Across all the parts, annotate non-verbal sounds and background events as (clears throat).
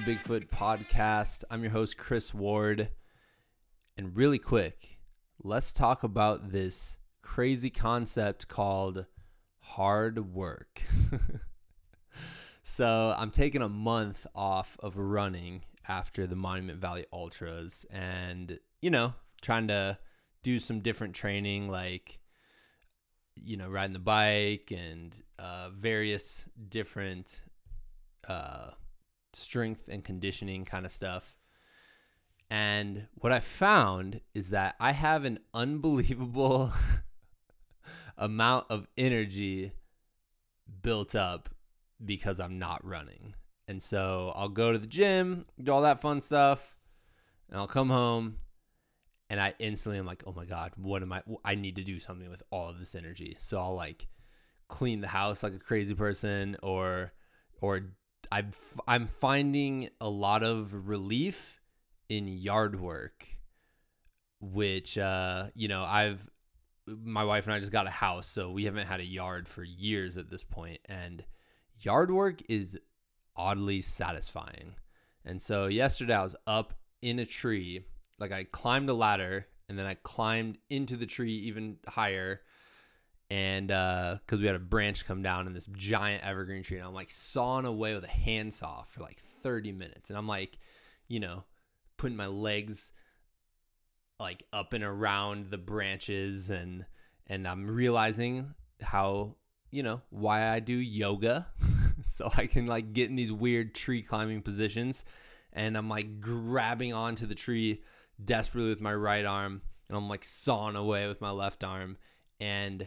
Bigfoot podcast. I'm your host, Chris Ward. And really quick, let's talk about this crazy concept called hard work. (laughs) so, I'm taking a month off of running after the Monument Valley Ultras and, you know, trying to do some different training like you know riding the bike and uh, various different uh, strength and conditioning kind of stuff. And what I found is that I have an unbelievable (laughs) amount of energy built up because I'm not running. And so I'll go to the gym, do all that fun stuff, and I'll come home and I instantly am like, "Oh my god, what am I I need to do something with all of this energy." So I'll like clean the house like a crazy person or or I'm I'm finding a lot of relief in yard work, which uh, you know I've my wife and I just got a house, so we haven't had a yard for years at this point, and yard work is oddly satisfying. And so yesterday I was up in a tree, like I climbed a ladder and then I climbed into the tree even higher and because uh, we had a branch come down in this giant evergreen tree, and I'm like sawing away with a handsaw for like 30 minutes, and I'm like, you know, putting my legs like up and around the branches, and and I'm realizing how you know why I do yoga, (laughs) so I can like get in these weird tree climbing positions, and I'm like grabbing onto the tree desperately with my right arm, and I'm like sawing away with my left arm, and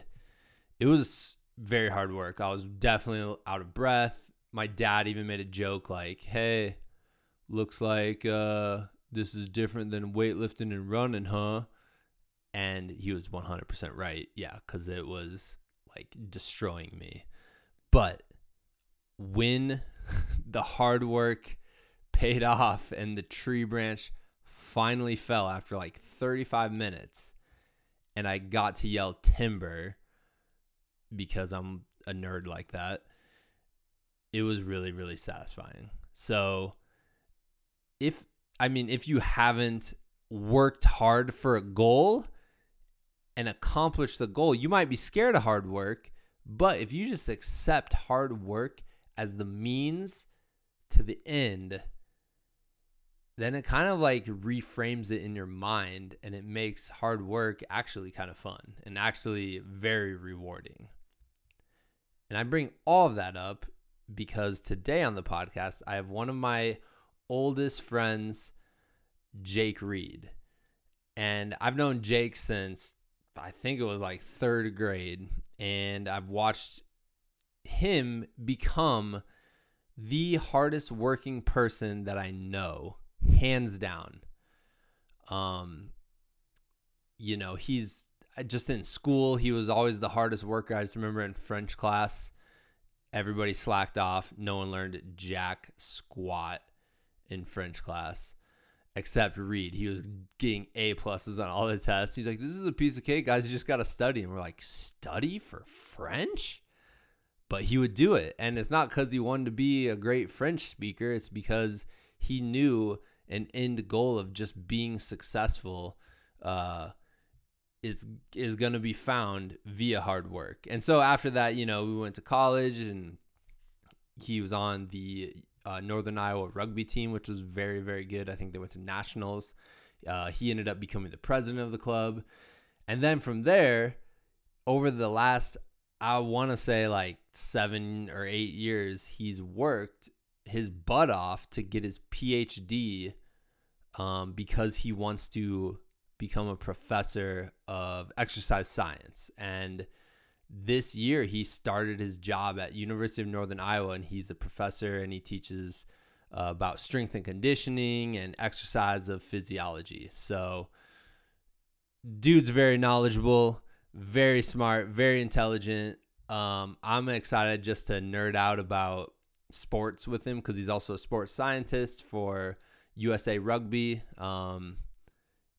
it was very hard work. I was definitely out of breath. My dad even made a joke like, "Hey, looks like uh, this is different than weightlifting and running, huh?" And he was 100% right. Yeah, cuz it was like destroying me. But when (laughs) the hard work paid off and the tree branch finally fell after like 35 minutes and I got to yell timber because I'm a nerd like that, it was really, really satisfying. So, if I mean, if you haven't worked hard for a goal and accomplished the goal, you might be scared of hard work. But if you just accept hard work as the means to the end, then it kind of like reframes it in your mind and it makes hard work actually kind of fun and actually very rewarding. And I bring all of that up because today on the podcast, I have one of my oldest friends, Jake Reed. And I've known Jake since I think it was like third grade. And I've watched him become the hardest working person that I know, hands down. Um, you know, he's just in school, he was always the hardest worker. I just remember in French class, everybody slacked off. No one learned jack squat in French class except Reed. He was getting A pluses on all the tests. He's like, "This is a piece of cake, guys. You just got to study." And we're like, "Study for French?" But he would do it, and it's not because he wanted to be a great French speaker. It's because he knew an end goal of just being successful. Uh, is is going to be found via hard work. And so after that, you know, we went to college and he was on the uh, Northern Iowa rugby team, which was very very good. I think they went to nationals. Uh, he ended up becoming the president of the club, and then from there, over the last I want to say like seven or eight years, he's worked his butt off to get his PhD um, because he wants to become a professor of exercise science and this year he started his job at University of Northern Iowa and he's a professor and he teaches uh, about strength and conditioning and exercise of physiology. So dude's very knowledgeable, very smart, very intelligent. Um, I'm excited just to nerd out about sports with him because he's also a sports scientist for USA Rugby. Um,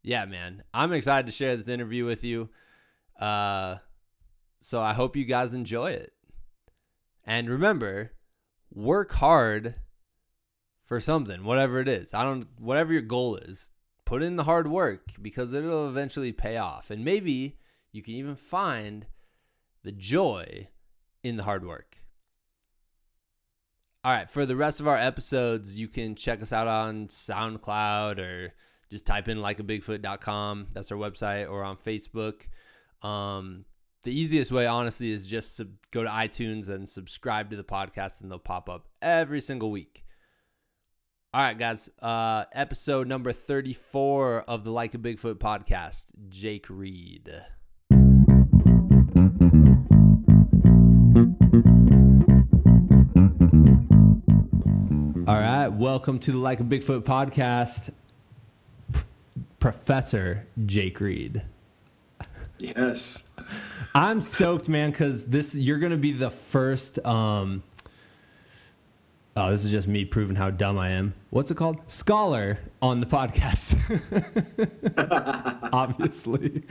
yeah, man, I'm excited to share this interview with you. Uh, so I hope you guys enjoy it. And remember, work hard for something, whatever it is. I don't whatever your goal is. Put in the hard work because it'll eventually pay off. And maybe you can even find the joy in the hard work. All right, for the rest of our episodes, you can check us out on SoundCloud or just type in likeabigfoot.com. That's our website or on Facebook. Um, the easiest way, honestly, is just to go to iTunes and subscribe to the podcast, and they'll pop up every single week. All right, guys. Uh, episode number 34 of the Like a Bigfoot podcast, Jake Reed. All right, welcome to the Like a Bigfoot podcast, Professor Jake Reed. Yes. I'm stoked, man, because this you're gonna be the first. Um, oh, this is just me proving how dumb I am. What's it called? Scholar on the podcast. (laughs) Obviously.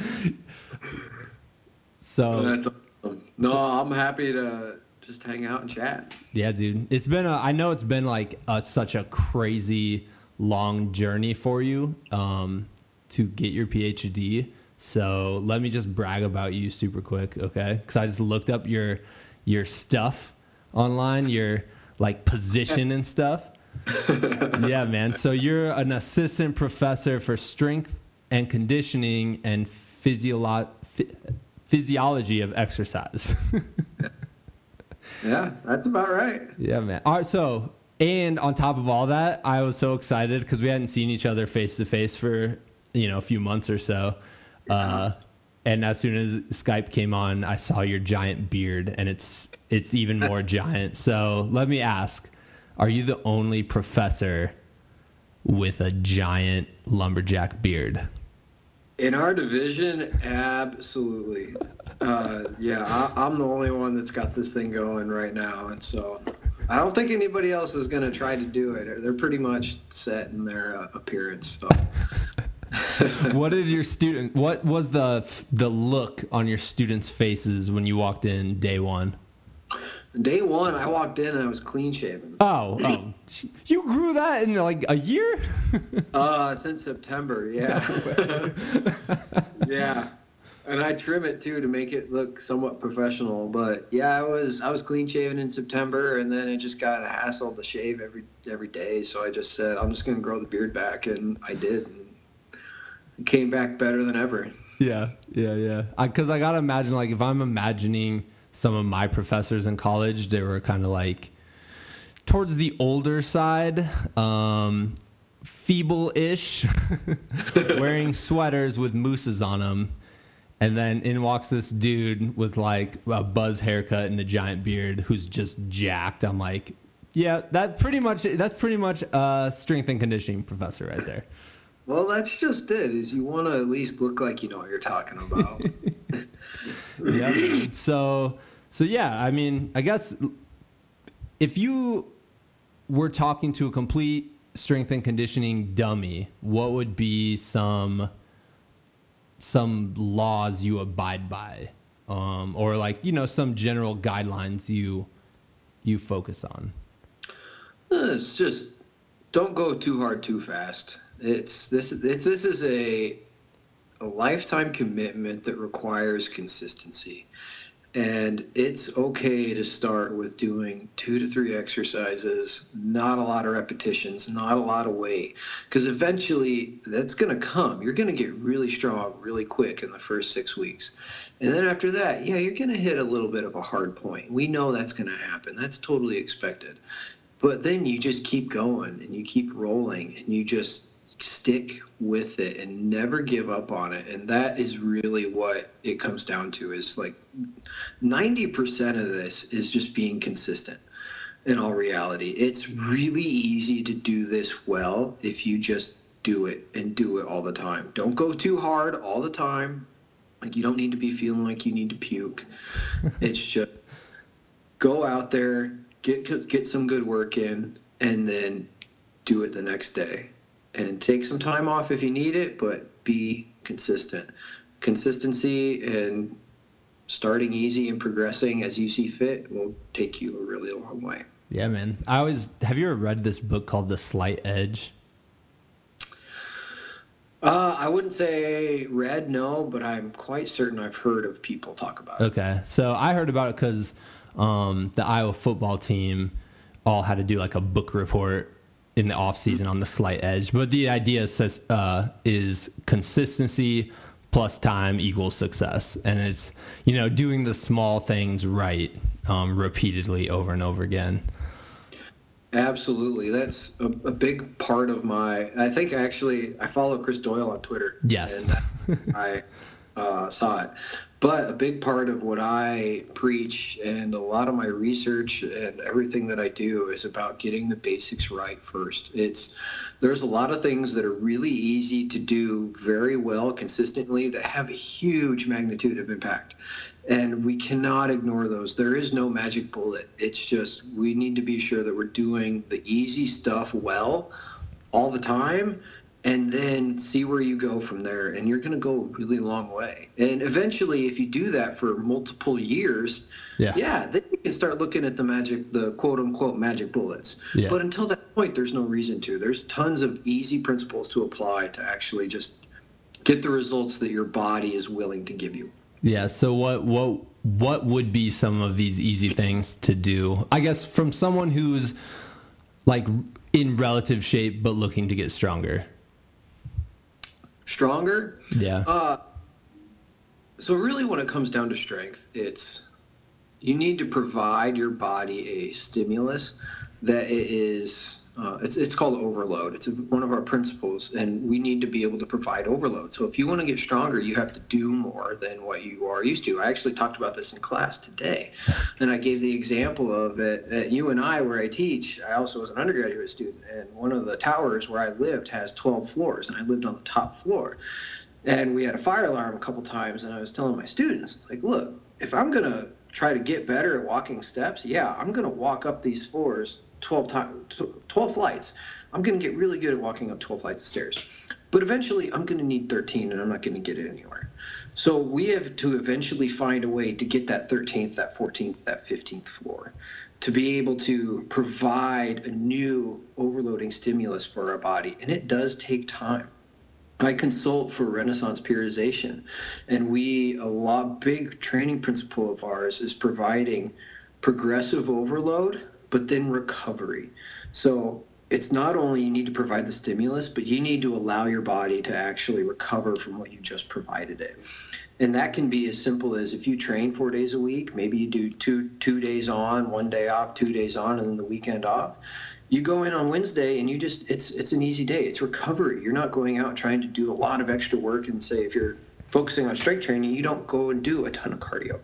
So That's awesome. No, I'm happy to just hang out and chat. Yeah, dude. It's been a I know it's been like a, such a crazy long journey for you um to get your PhD. So, let me just brag about you super quick, okay? Cuz I just looked up your your stuff online, your like position and stuff. (laughs) yeah, man. So you're an assistant professor for strength and conditioning and physiolo- phy- physiology of exercise. Yeah, that's about right. Yeah, man. All right, so and on top of all that, I was so excited because we hadn't seen each other face to face for you know a few months or so. Uh, and as soon as Skype came on, I saw your giant beard, and it's it's even (laughs) more giant. So let me ask: Are you the only professor with a giant lumberjack beard? In our division, absolutely. Uh, yeah, I, I'm the only one that's got this thing going right now, and so I don't think anybody else is going to try to do it. They're pretty much set in their uh, appearance. So. What did your student? What was the the look on your students' faces when you walked in day one? Day one, I walked in and I was clean shaven. Oh, oh, you grew that in like a year? uh, since September, yeah. (laughs) yeah, and I trim it too to make it look somewhat professional. But yeah, I was I was clean shaven in September, and then it just got a hassle to shave every every day. So I just said I'm just gonna grow the beard back, and I did. And came back better than ever. Yeah, yeah, yeah. Because I, I gotta imagine, like, if I'm imagining some of my professors in college, they were kind of like towards the older side, um, feeble-ish, (laughs) wearing sweaters with mooses on them. And then in walks this dude with like a buzz haircut and a giant beard who's just jacked. I'm like, yeah, that pretty much that's pretty much a strength and conditioning professor right there. Well, that's just it. Is you want to at least look like you know what you're talking about. (laughs) yeah. So so yeah, I mean, I guess if you were talking to a complete strength and conditioning dummy, what would be some some laws you abide by, um, or like you know some general guidelines you you focus on? It's just don't go too hard too fast. It's this it's this is a a lifetime commitment that requires consistency. And it's okay to start with doing two to three exercises, not a lot of repetitions, not a lot of weight, because eventually that's going to come. You're going to get really strong really quick in the first six weeks. And then after that, yeah, you're going to hit a little bit of a hard point. We know that's going to happen, that's totally expected. But then you just keep going and you keep rolling and you just stick with it and never give up on it. And that is really what it comes down to is like 90% of this is just being consistent in all reality. It's really easy to do this well if you just do it and do it all the time. Don't go too hard all the time. Like you don't need to be feeling like you need to puke. (laughs) It's just go out there get get some good work in and then do it the next day and take some time off if you need it, but be consistent. Consistency and starting easy and progressing as you see fit will take you a really long way. Yeah, man. I always have you ever read this book called The Slight Edge? Uh, I wouldn't say read, no, but I'm quite certain I've heard of people talk about it. Okay, so I heard about it because um, the Iowa football team all had to do like a book report in the off season on the slight edge. But the idea says uh, is consistency plus time equals success, and it's you know doing the small things right um, repeatedly over and over again. Absolutely, that's a, a, big part of my. I think actually I follow Chris Doyle on Twitter. Yes, and I uh, saw it. But a big part of what I preach and a lot of my research and everything that I do is about getting the basics right first. It's there's a lot of things that are really easy to do very well consistently that have a huge magnitude of impact. And we cannot ignore those. There is no magic bullet. It's just we need to be sure that we're doing the easy stuff well all the time and then see where you go from there and you're going to go a really long way. And eventually if you do that for multiple years yeah, yeah then you can start looking at the magic the quote unquote magic bullets. Yeah. but until that point there's no reason to. There's tons of easy principles to apply to actually just get the results that your body is willing to give you. Yeah so what what what would be some of these easy things to do? I guess from someone who's like in relative shape but looking to get stronger stronger. Yeah. Uh, so really, when it comes down to strength, it's you need to provide your body a stimulus that it is uh, it's, it's called overload. It's one of our principles, and we need to be able to provide overload. So, if you want to get stronger, you have to do more than what you are used to. I actually talked about this in class today, (laughs) and I gave the example of it at UNI where I teach. I also was an undergraduate student, and one of the towers where I lived has 12 floors, and I lived on the top floor. And we had a fire alarm a couple times, and I was telling my students, like, look, if I'm going to try to get better at walking steps, yeah, I'm going to walk up these floors 12 times 12 flights. I'm going to get really good at walking up 12 flights of stairs. But eventually i'm going to need 13 and i'm not going to get it anywhere. So we have to eventually find a way to get that 13th that 14th that 15th floor to be able to provide a new overloading stimulus for our body. And it does take time. I consult for Renaissance periodization, and we a lot big training principle of ours is providing progressive overload but then recovery. So it's not only you need to provide the stimulus, but you need to allow your body to actually recover from what you just provided it. And that can be as simple as if you train four days a week, maybe you do two two days on, one day off, two days on, and then the weekend off. You go in on Wednesday and you just it's it's an easy day. It's recovery. You're not going out trying to do a lot of extra work and say if you're focusing on strength training, you don't go and do a ton of cardio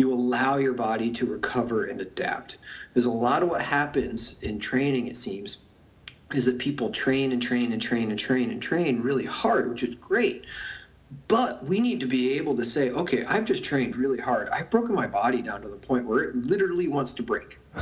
you allow your body to recover and adapt. There's a lot of what happens in training, it seems, is that people train and train and train and train and train really hard, which is great. But we need to be able to say, okay, I've just trained really hard. I've broken my body down to the point where it literally wants to break. (laughs)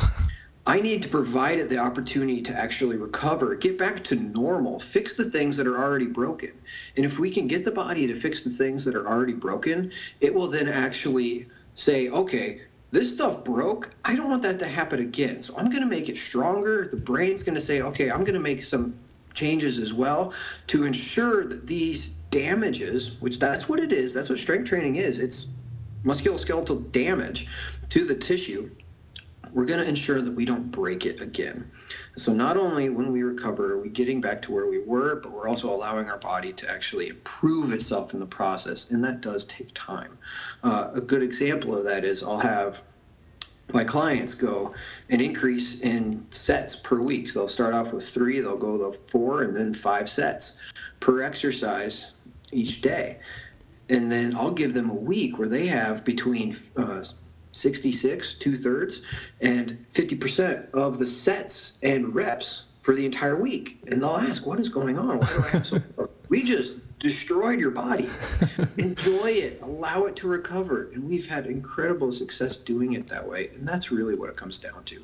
I need to provide it the opportunity to actually recover, get back to normal, fix the things that are already broken. And if we can get the body to fix the things that are already broken, it will then actually say, okay, this stuff broke. I don't want that to happen again. So I'm going to make it stronger. The brain's going to say, okay, I'm going to make some changes as well to ensure that these damages, which that's what it is, that's what strength training is. It's musculoskeletal damage to the tissue. We're going to ensure that we don't break it again. So not only when we recover are we getting back to where we were, but we're also allowing our body to actually improve itself in the process, and that does take time. Uh, a good example of that is I'll have my clients go an increase in sets per week. So they'll start off with three, they'll go to four, and then five sets per exercise each day. And then I'll give them a week where they have between uh, 66, two thirds, and 50% of the sets and reps for the entire week. And they'll ask, What is going on? Why do I have so (laughs) We just destroyed your body. (laughs) Enjoy it, allow it to recover. And we've had incredible success doing it that way. And that's really what it comes down to.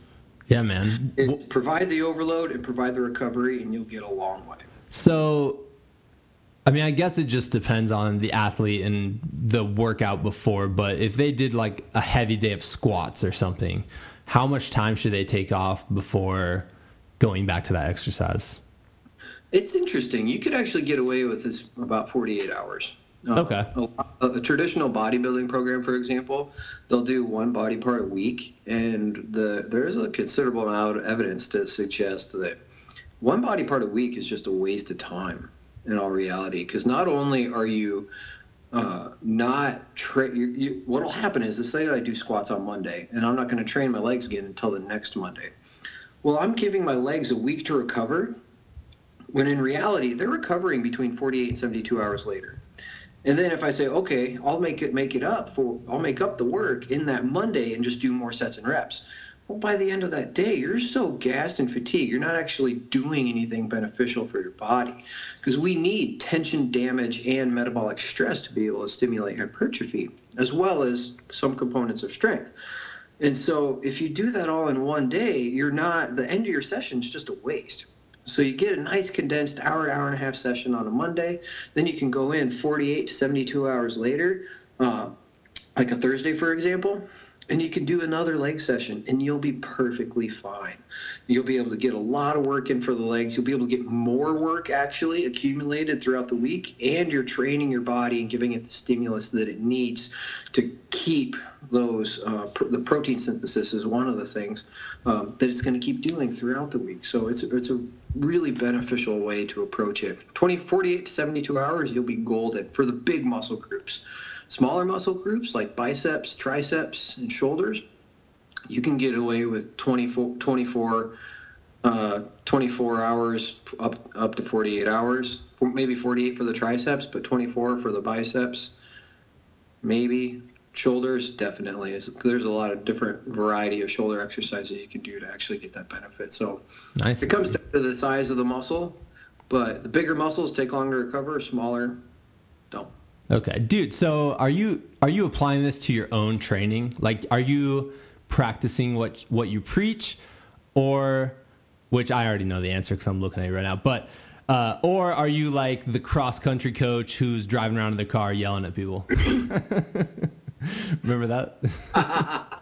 Yeah, man. It, provide the overload and provide the recovery, and you'll get a long way. So, I mean, I guess it just depends on the athlete and the workout before, but if they did like a heavy day of squats or something, how much time should they take off before going back to that exercise? It's interesting. You could actually get away with this about 48 hours. Uh, okay. A, a, traditional bodybuilding program, for example, they'll do one body part a week, and the there's a considerable amount of evidence to suggest that one body part a week is just a waste of time in all reality. Because not only are you uh, not what'll happen is, let's say I do squats on Monday, and I'm not going to train my legs again until the next Monday. Well, I'm giving my legs a week to recover, when in reality they're recovering between 48 and 72 hours later. And then if I say, okay, I'll make it make it up for I'll make up the work in that Monday and just do more sets and reps. Well, by the end of that day, you're so gassed and fatigued, you're not actually doing anything beneficial for your body. Because we need tension damage and metabolic stress to be able to stimulate hypertrophy, as well as some components of strength. And so if you do that all in one day, you're not the end of your session is just a waste. So you get a nice condensed hour, hour and a half session on a Monday. Then you can go in 48 to 72 hours later, uh, like a Thursday, for example, and you can do another leg session and you'll be perfectly fine. You'll be able to get a lot of work in for the legs. You'll be able to get more work actually accumulated throughout the week, and you're training your body and giving it the stimulus that it needs to keep those. Uh, pr- the protein synthesis is one of the things um, that it's going to keep doing throughout the week. So it's it's a really beneficial way to approach it. 20, 48 to 72 hours, you'll be golden for the big muscle groups. Smaller muscle groups like biceps, triceps, and shoulders, you can get away with 24, 24, uh, 24 hours up, up to 48 hours. Maybe 48 for the triceps, but 24 for the biceps. Maybe shoulders definitely there's a lot of different variety of shoulder exercises you can do to actually get that benefit so nice. it comes down to the size of the muscle but the bigger muscles take longer to recover smaller Okay, dude. So are you are you applying this to your own training? Like, are you practicing what what you preach, or which I already know the answer because I'm looking at you right now. But uh, or are you like the cross country coach who's driving around in the car yelling at people? (laughs) Remember that? (laughs)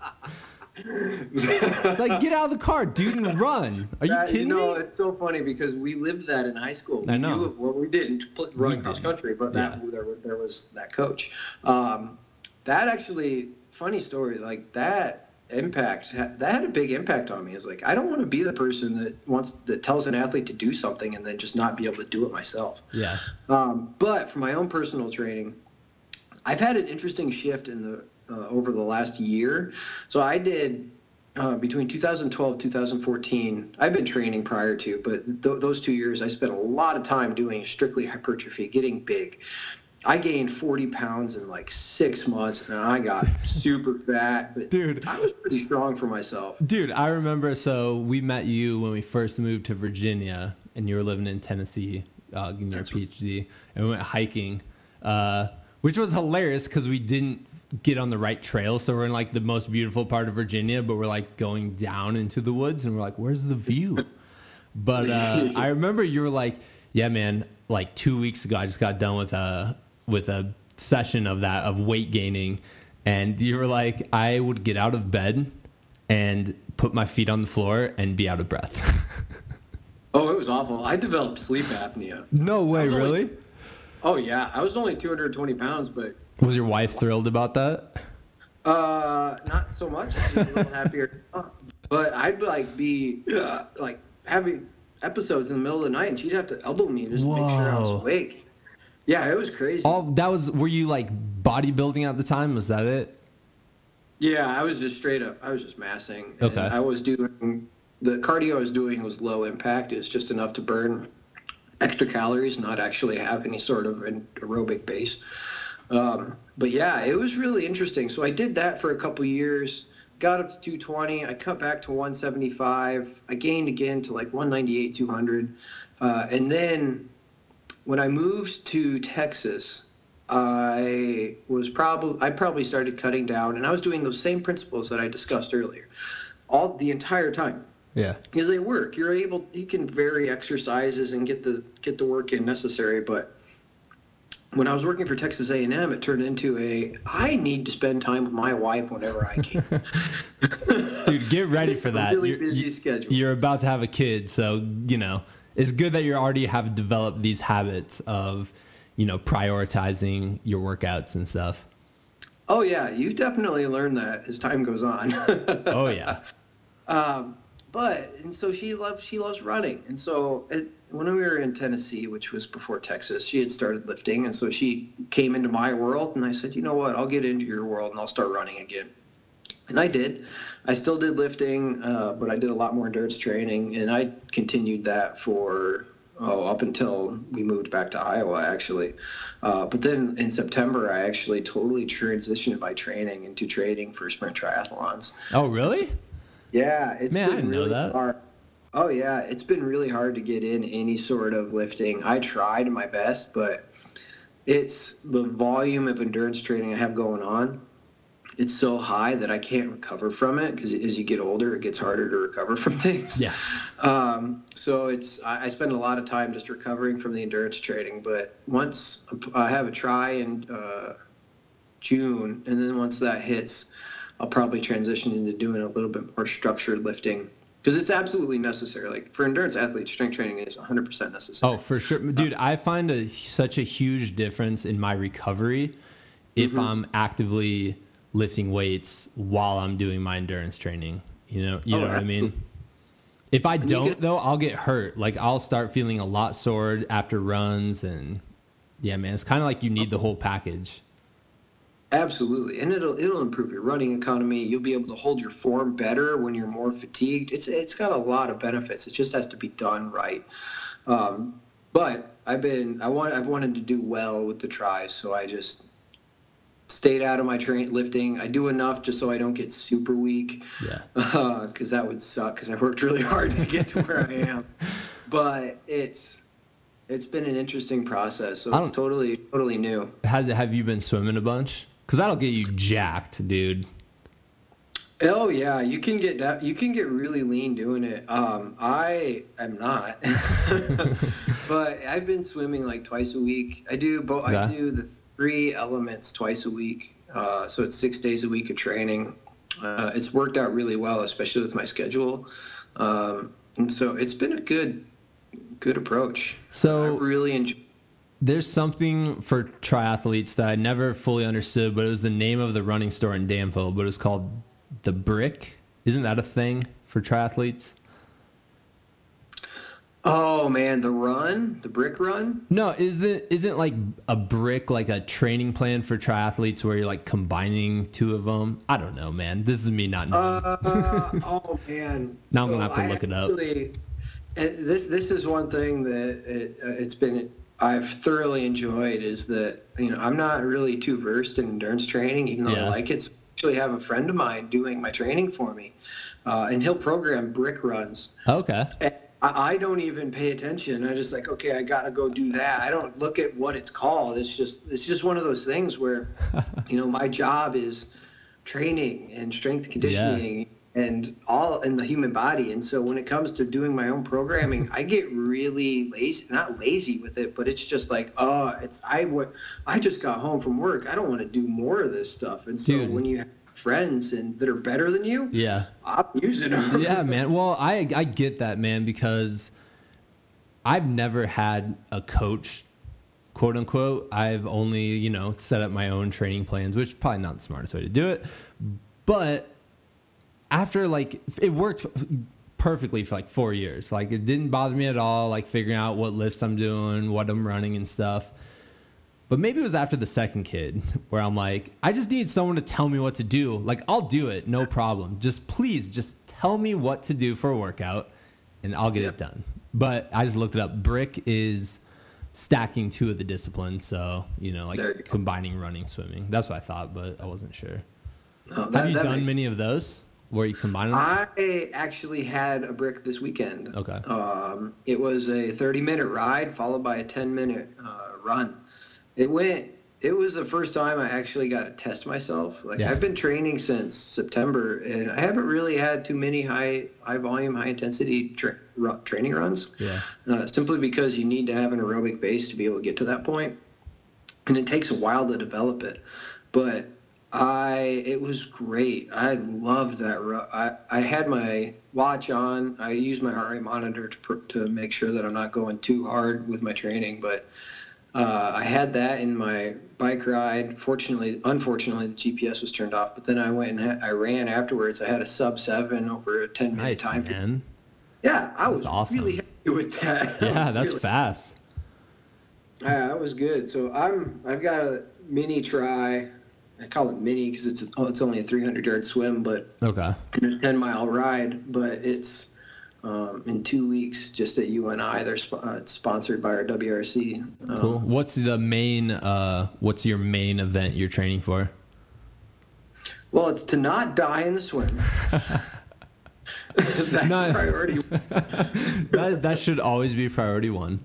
it's like get out of the car, dude, and run. Are you that, kidding you know, me? It's so funny because we lived that in high school. I know. We well, we didn't run we cross didn't. country, but that yeah. there, there was that coach. Um, that actually, funny story. Like that impact that had a big impact on me. It's like I don't want to be the person that wants that tells an athlete to do something and then just not be able to do it myself. Yeah. Um, but for my own personal training, I've had an interesting shift in the uh, over the last year. So I did uh, between 2012 2014 i've been training prior to but th- those two years i spent a lot of time doing strictly hypertrophy getting big. I gained 40 pounds in like six months and i got (laughs) super fat but dude. I was pretty strong for myself. Dude i remember so we met you when we first moved to virginia and you were living in tennessee uh, getting your phd and we went hiking uh, which was hilarious because we didn't get on the right trail. So we're in like the most beautiful part of Virginia, but we're like going down into the woods and we're like, where's the view? (laughs) But uh, I remember you were like, yeah, man, like two weeks ago, I just got done with a, with a session of that, of weight gaining. And you were like, I would get out of bed and put my feet on the floor and be out of breath. (laughs) oh, it was awful. I developed sleep apnea. No way, really? Only, oh, yeah. I was only 220 pounds, but was your wife thrilled about that? Uh, not so much. She's a little happier. (laughs) But I'd like be uh, like having episodes in the middle of the night, and she'd have to elbow me just Whoa. to make sure I was awake. Yeah, it was crazy. All that was. Were you like bodybuilding at the time? Was that it? Yeah, I was just straight up. I was just massing. Okay. I was doing the cardio I was doing was low impact. It was just enough to burn extra calories, not actually have any sort of an aerobic base. Um, but yeah, it was really interesting. So I did that for a couple years, got up to 220. I cut back to 175. I gained again to like 198, 200. Uh, and then when I moved to Texas, I was probably I probably started cutting down, and I was doing those same principles that I discussed earlier, all the entire time. Yeah, because they work. You're able, you can vary exercises and get the get the work in necessary, but when I was working for Texas A&M, it turned into a I need to spend time with my wife whenever I can. (laughs) Dude, get ready for that. Really you're, busy schedule. You're about to have a kid, so you know it's good that you already have developed these habits of, you know, prioritizing your workouts and stuff. Oh yeah, you definitely learn that as time goes on. oh yeah. (laughs) Um, but and so she loves she loves running, and so it, when we were in Tennessee, which was before Texas, she had started lifting, and so she came into my world, and I said, you know what, I'll get into your world and I'll start running again. And I did. I still did lifting, uh, but I did a lot more endurance training, and I continued that for oh up until we moved back to Iowa, actually. Uh, but then in September, I actually totally transitioned my training into training for sprint triathlons. Oh, really? Yeah, it's Man, I been really that. hard. Oh yeah, it's been really hard to get in any sort of lifting. I tried my best, but it's the volume of endurance training I have going on. It's so high that I can't recover from it because as you get older, it gets harder to recover from (laughs) things. Yeah. Um, so it's I, I spend a lot of time just recovering from the endurance training. But once I have a try in uh, June, and then once that hits, I'll probably transition into doing a little bit more structured lifting because it's absolutely necessary. Like for endurance athletes, strength training is 100% necessary. Oh, for sure, dude. Uh, I find a, such a huge difference in my recovery if mm-hmm. I'm actively lifting weights while I'm doing my endurance training. You know, you Oh, know what I mean. If I don't get- though, I'll get hurt. Like I'll start feeling a lot sore after runs, and yeah, man, it's kind of like you need oh. the whole package. Absolutely, and it'll it'll improve your running economy. You'll be able to hold your form better when you're more fatigued. It's it's got a lot of benefits. It just has to be done right. Um, but I've been I want I've wanted to do well with the tries, so I just stayed out of my train lifting. I do enough just so I don't get super weak, Yeah. (laughs) because that would suck. Because I worked really hard to get to where I am. (laughs) But it's it's been an interesting process. So it's totally totally new. Has have you been swimming a bunch? Because that'll get you jacked, dude. Oh yeah, you can get that. You can get really lean doing it. Um, I am not, (laughs) but I've been swimming like twice a week. I do both. I do the three elements twice a week. Uh, so it's six days a week of training. Uh, it's worked out really well, especially with my schedule. Um, and so it's been a good, good approach. I So really enjoy. There's something for triathletes that I never fully understood, but it was the name of the running store in Danville, but it was called the Brick. Isn't that a thing for triathletes? Oh man, the run, the brick run. No, isn't isn't like a brick like a training plan for triathletes where you're like combining two of them? I don't know, man. This is me not knowing. Uh, (laughs) oh man. Now I'm gonna have to I look it up. actually- and this this is one thing that it, uh, it's been I've thoroughly enjoyed is that you know I'm not really too versed in endurance training, even though Yeah. I like it. So I actually have a friend of mine doing my training for me, uh, and he'll program brick runs. okay. And I, I don't even pay attention. I just like, okay, I gotta go do that. I don't look at what it's called. It's just it's just one of those things where, (laughs) you know, my job is training and strength conditioning and all in the human body. And so when it comes to doing my own programming, (laughs) I get really lazy. Not lazy with it, but it's just like, oh, it's I I just got home from work. I don't want to do more of this stuff. And so Dude. when you have friends and that are better than you, Yeah. I'm using them. yeah, (laughs) man. Well, I I get that, man, because I've never had a coach, quote unquote. I've only, you know, set up my own training plans, which is probably not the smartest way to do it. But after like it worked perfectly for like four years. Like it didn't bother me at all, like figuring out what lifts I'm doing, what I'm running and stuff. But maybe it was after the second kid (laughs) where I'm like, I just need someone to tell me what to do. Like, I'll do it, no problem. Just please, just tell me what to do for a workout and I'll get it done. But I just looked it up. Brick is stacking two of the disciplines. So, you know, like you go. combining running, swimming. That's what I thought, but I wasn't sure. No, that- Have you done makes- many of those where you combine them? I actually had a brick this weekend. Okay. Um, it was a 30 minute ride followed by a 10 minute uh, run. It went. It was the first time I actually got to test myself. Like Yeah. I've been training since September, and I haven't really had too many high high volume, high intensity tra- training runs. yeah. Uh, simply because you need to have an aerobic base to be able to get to that and it takes a while to develop it. But I it was great. I loved that. I I had my watch on. I used my heart rate monitor to to make sure that I'm not going too hard with my training, but. Uh, I had that in my bike ride. Fortunately, unfortunately, the GPS was turned off. But then I went and ha- I ran afterwards. I had a sub seven over a ten minute Nice, time. man. Yeah, I That's was awesome. really happy with that. (laughs) Yeah, that's Really- fast. Yeah, that was good. So I'm I've got a mini try. I call it mini because it's oh, it's only a 300 yard swim, but Okay. and a 10 mile ride. But it's um, in two weeks, just at UNI. They're sp- uh, it's sponsored by our WRC. Um, Cool. What's the main? Uh, what's your main event you're training for? Well, it's to not die in the swim. (laughs) That's No. priority. (laughs) that that should always be priority one.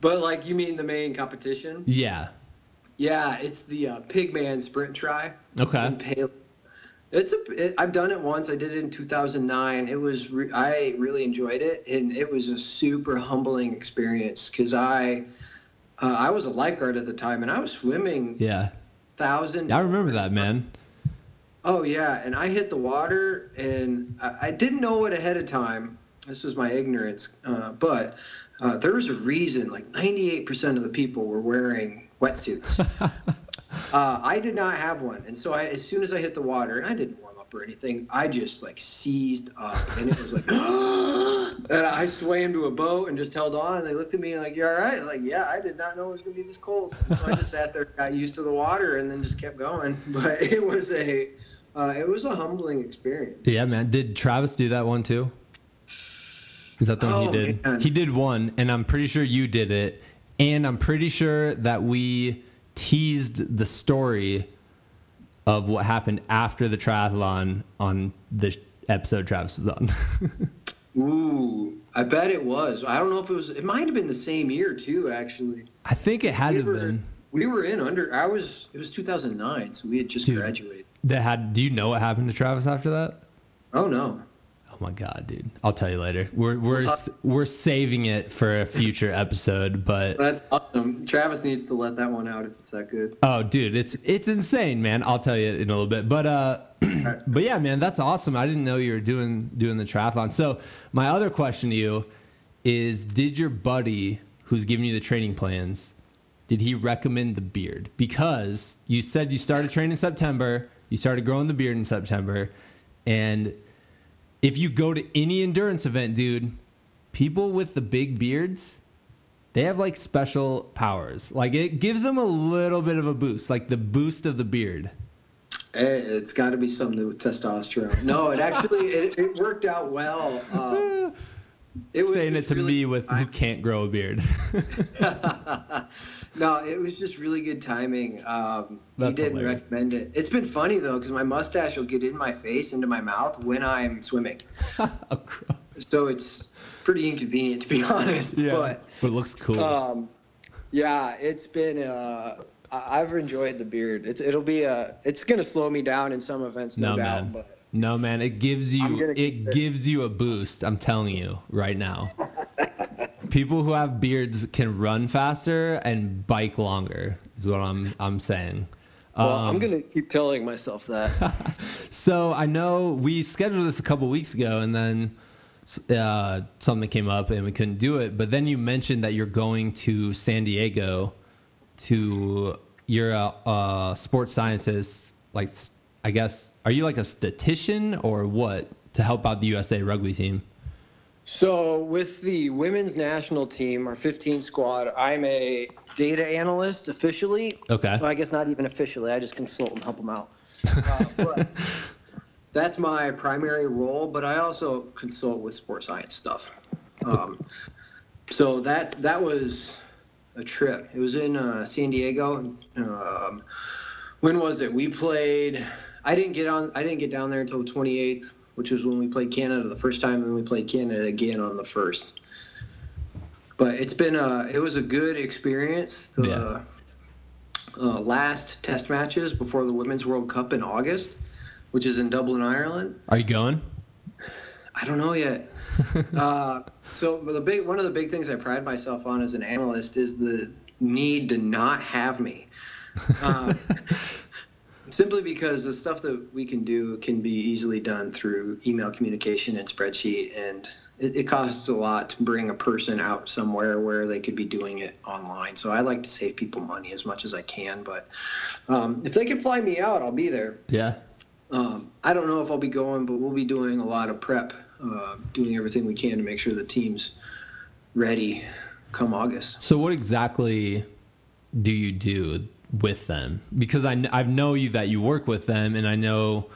But like, you mean the main competition? Yeah. Yeah, it's the uh, Pigman Sprint Tri. Okay. It's a. It, I've done it once. I did it in 2009. It was. Re, I really enjoyed it, and it was a super humbling experience because I, uh, I was a lifeguard at the time, and I was swimming Yeah. thousand. I remember that, man. Oh yeah, and I hit the water, and I, I didn't know it ahead of time. This was my ignorance, uh, but uh, there was a reason. Like 98% of the people were wearing wetsuits. (laughs) uh, I did not have one, and so I, as soon as I hit the water, and I didn't warm up or anything, I just like seized up, and it was like, (gasps) and I swam to a boat and just held on. And they looked at me like, "You all right?" I was like, "Yeah, I did not know it was gonna be this cold." So I just sat there, got used to the water, and then just kept going. (laughs) But it was a, uh, it was a humbling experience. Yeah, man. Did Travis do that one too? Is that the one Oh, he did? man. He did one, and I'm pretty sure you did it. And I'm pretty sure that we teased the story of what happened after the triathlon on the episode Travis was on. (laughs) Ooh, I bet it was. I don't know if it was. It might have been the same year too, actually. I think it had We to have were, been. we were in under. I was. It was 2009, so we had just Dude. graduated. That had. Do you know what happened to Travis after that? Oh no. Oh my god, dude! I'll tell you later. We're we're we're saving it for a future episode, but That's awesome. Travis needs to let that one out if it's that good. Oh, dude, it's it's insane, man. I'll tell you in a little bit, but uh, (clears throat) but yeah, man, that's awesome. I didn't know you were doing doing the triathlon. So my other question to you is: Did your buddy who's giving you the training plans, did he recommend the beard? Because you said you started training in September, you started growing the beard in September, and if you go to any endurance event, dude, people with the big beards they have like special powers. Like it gives them a little bit of a boost, like the boost of the beard. Eh, It's got to be something with testosterone. No, it actually (laughs) it, it worked out well. Um, it Saying it to really me with who can't grow a beard. (laughs) (laughs) no, it was just really good timing. Um, he didn't hilarious. recommend it. It's been funny though, because my mustache will get in my face, into my mouth when I'm swimming. (laughs) oh. So it's pretty inconvenient to be (laughs) honest. Yeah, But but it looks cool. um, yeah, it's been. Uh, I- I've enjoyed the beard. It's it'll be a. It's gonna slow me down in some events, no, no doubt. man, But no man, it gives you it it. gives you a boost. I'm telling you right now. (laughs) People who have beards can run faster and bike longer. Is what I'm I'm saying. well, Um, I'm gonna keep telling myself that. (laughs) So I know we scheduled this a couple weeks ago, and then uh, something came up and we couldn't do it. But then you mentioned that you're going to San Diego to you're a, a sports scientist. Like I guess are you like a statistician or what to help out the USA rugby team? So, with the women's national team, our 15 squad, I'm a data analyst officially. Okay. Well, I guess not even officially. I just consult and help them out. (laughs) Uh, but that's my primary role, but I also consult with sports science stuff. Um, so that's that was a trip. It was in uh, San Diego. Um, when was it? We played. I didn't get on. I didn't get down there until the 28th, which was when we played Canada the first time, and then we played Canada again on the first. But it's been a. It was a good experience. The Yeah. uh, last test matches before the Women's World Cup in August, which is in Dublin, Ireland. Are you going? I don't know yet. (laughs) uh, so the big one of the big things I pride myself on as an analyst is the need to not have me. (laughs) Um, simply because the stuff that we can do can be easily done through email communication and spreadsheet and it, it, costs a lot to bring a person out somewhere where they could be doing it online. So i like to save people money as much as i can but um, if they can fly me out i'll be there. Yeah. Um, i don't know if i'll be going but we'll be doing a lot of prep uh, doing everything we can to make sure the team's ready come august. So what exactly do you do with them. Because I, I know you that you work with them and I know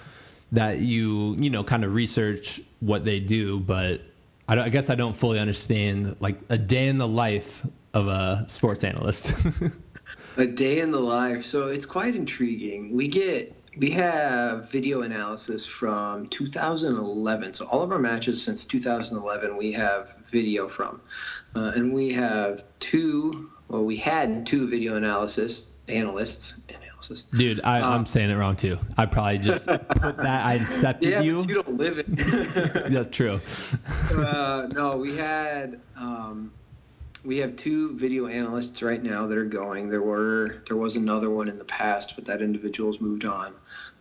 that you you know kind of research what they do but I, I guess I don't fully understand like a day in the life of a sports analyst. (laughs) A day in the life. So it's quite intriguing. We get we have video analysis from 2011 so all of our matches since 2011 we have video from. Uh, and we have two well we had two video analysis analysts. Analysis. Dude, I, am um, saying it wrong too. I probably just (laughs) put that. I accepted yeah, you. you don't live it. (laughs) yeah, true. (laughs) uh, no, we had um, we have two video analysts right now that are going. There were there was another one in the past, but that individual's moved on.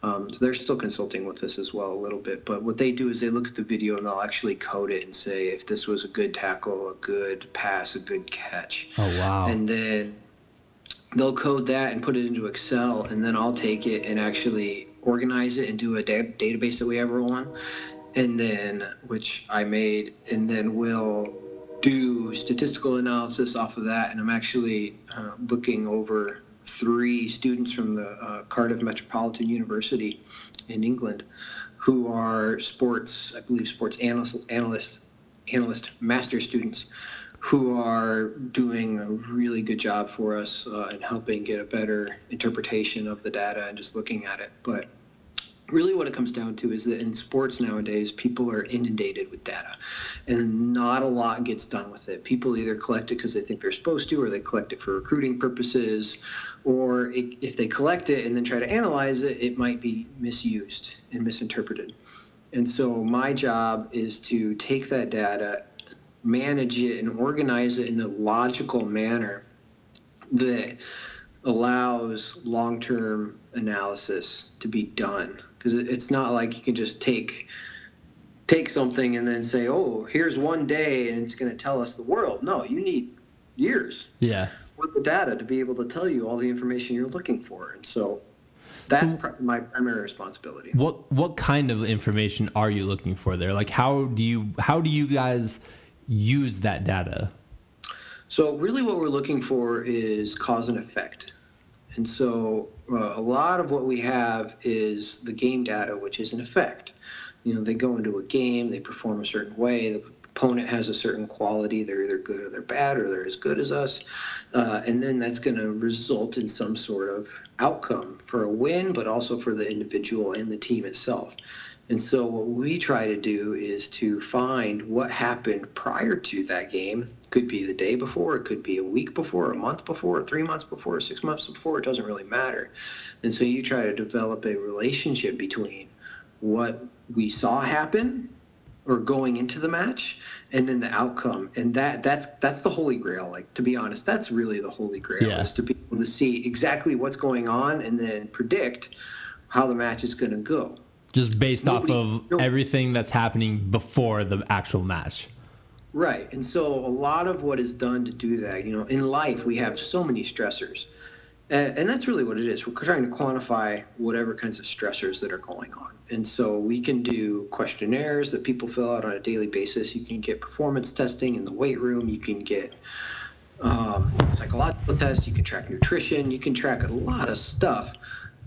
Um, so they're still consulting with us as well a little bit. But what they do is they look at the video and they'll actually code it and say if this was a good tackle, a good pass, a good catch. Oh wow! And then they'll code that and put it into Excel, and then I'll take it and actually organize it into a da- database that we have rolling, and then which I made, and then we'll do statistical analysis off of that. And I'm actually uh, looking over three students from the uh, Cardiff Metropolitan University in England who are sports, I believe, sports analyst, analyst, analyst master students who are doing a really good job for us uh, in helping get a better interpretation of the data and just looking at it. But really, what it comes down to is that in sports nowadays, people are inundated with data, and not a lot gets done with it. People either collect it because they think they're supposed to, or they collect it for recruiting purposes, or it, if they collect it and then try to analyze it, it might be misused and misinterpreted. And so, my job is to take that data manage it and organize it in a logical manner that allows long-term analysis to be done. Because it's not like you can just take take something and then say oh here's one day and it's going to tell us the world. No you need years yeah. worth of data to be able to tell you all the information you're looking for. And so that's so, pr- my primary responsibility. What what kind of information are you looking for there? Like how do you how do you guys use that data? So, really, what we're looking for is cause and effect. And so, uh, a lot of what we have is the game data, which is an effect. You know, they go into a game, they perform a certain way, the opponent has a certain quality, they're either good or they're bad, or they're as good as us. Uh, and then that's going to result in some sort of outcome for a win, but also for the individual and the team itself. And so what we try to do is to find what happened prior to that game. Could be the day before, it could be a week before, a month before, three months before, six months before, it doesn't really matter. And so you try to develop a relationship between what we saw happen or going into the match and then the outcome and that that's that's the holy grail like to be honest that's really the holy grail yeah. is to be able to see exactly what's going on and then predict how the match is going to go just based Nobody, off of no, everything that's happening before the actual match. Right. And so a lot of what is done to do that, you know, in life we have so many stressors. And, and that's really what it is. We're trying to quantify whatever kinds of stressors that are going on. And so we can do questionnaires that people fill out on a daily basis. You can get performance testing in the weight room. You can get um, psychological tests. You can track nutrition. You can track a lot of stuff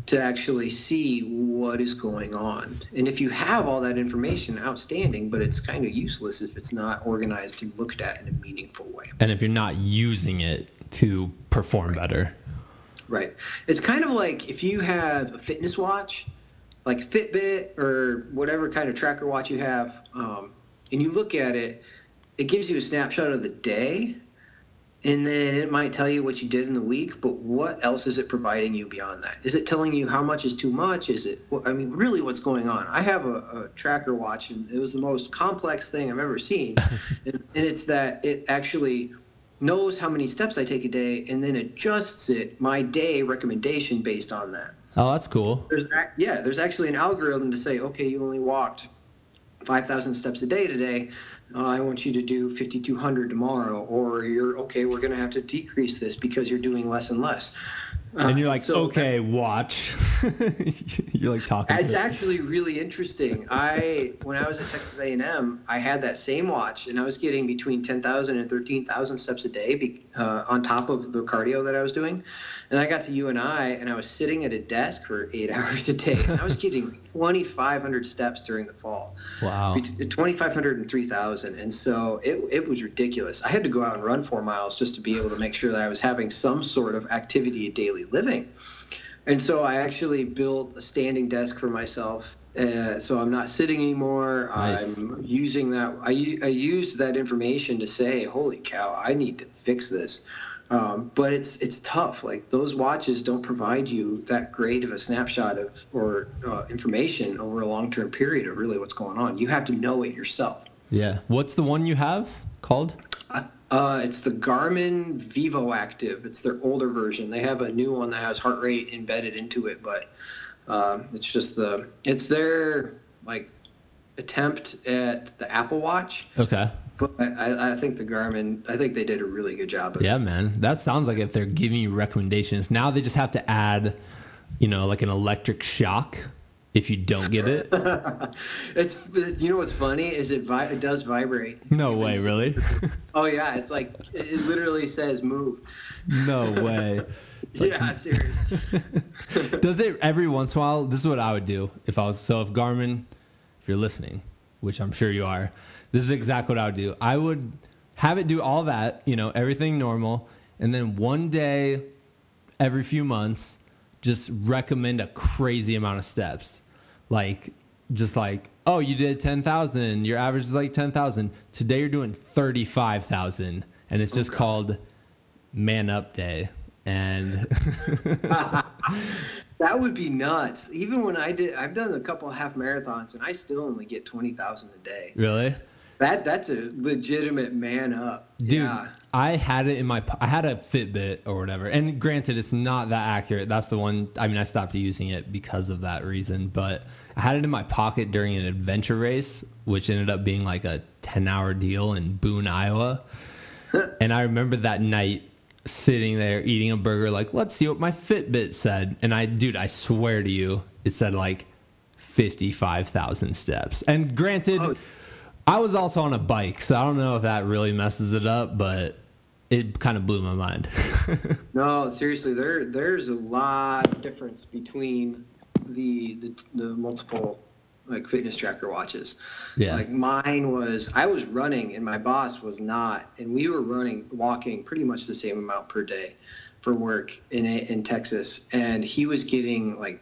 to actually see what is going on. And if you have all that information, outstanding, but it's kind of useless if it's not organized and looked at in a meaningful way. And if you're not using it to perform right. better. Right. It's kind of like if you have a fitness watch, like Fitbit or whatever kind of tracker watch you have, um, and you look at it, it gives you a snapshot of the day and then it might tell you what you did in the week but what else is it providing you beyond that is it telling you how much is too much is it i mean really what's going on i have a, a tracker watch and it was the most complex thing i've ever seen (laughs) and, and, it's that it actually knows how many steps I take a day and then adjusts it my day recommendation based on that. Oh, that's cool. There's yeah, there's actually an algorithm to say, okay, you only walked 5,000 steps a day today. Uh, I want you to do 5,200 tomorrow, or you're okay. We're going to have to decrease this because you're doing less and less. Uh, and you're like, so okay, watch. (laughs) you're like talking. It's actually really interesting. I when I was at Texas A&M, I had that same watch, and I was getting between 10,000 and 13,000 steps a day uh, on top of the cardio that I was doing. And I got to UNI, and I was sitting at a desk for eight (laughs) hours a day. And I was getting 2,500 steps during the fall. Wow. 2,500 and 3,000. And so it, it was ridiculous. I had to go out and run four miles just to be able to make sure that I was having some sort of activity daily living. And so I actually built a standing desk for myself. Uh, so I'm not sitting anymore. Nice. I'm using that. I, I used that information to say, holy cow, I need to fix this. Um, but it's it's tough. Like those watches don't provide you that great of a snapshot of or uh, information over a long term period of really what's going on. You have to know it yourself. Yeah. What's the one you have called? Uh, it's the Garmin Vivoactive. It's their older version. They have a new one that has heart rate embedded into it, but uh, it's just the it's their like attempt at the Apple Watch. Okay. But I, I, think the Garmin, I think they did a really good job. yeah, it. man. That sounds like if they're giving you recommendations, now they just have to add, you know, like an electric shock if you don't get it. (laughs) it's you know what's funny is it vi- it does vibrate. No way, really? (laughs) oh yeah, it's like it literally says move. No way. (laughs) yeah, serious. does it every once in a while? This is what I would do if I was so if Garmin, if you're listening, which I'm sure you are this is exactly what I would do. I would have it do all that, you know, everything normal, and then one day every few months, just recommend a crazy amount of steps. Like, just like, oh, you did 10,000, your average is like 10,000. Today you're doing 35,000, and it's just okay. called Man Up Day. And (laughs) that would be nuts. Even when I did, I've done a couple of half marathons, and I still only get 20,000 a day. Really? That that's a legitimate man up, dude. Yeah. I had it in my I had a Fitbit or whatever. And granted, it's not that accurate. That's the one. I mean, I stopped using it because of that reason. But I had it in my pocket during an adventure race, which ended up being like a ten hour deal in Boone, Iowa. (laughs) and I remember that night sitting there eating a burger, like, let's see what my Fitbit said. And I, dude, I swear to you, it said like fifty five thousand steps. And granted. Oh I was also on a bike, so I don't know if that really messes it up, but it kind of blew my mind. (laughs) no, seriously, there there's a lot of difference between the the, the multiple like fitness tracker watches. Yeah. Like mine was I was running and my boss was not and we were running walking pretty much the same amount per day for work in in Texas and he was getting like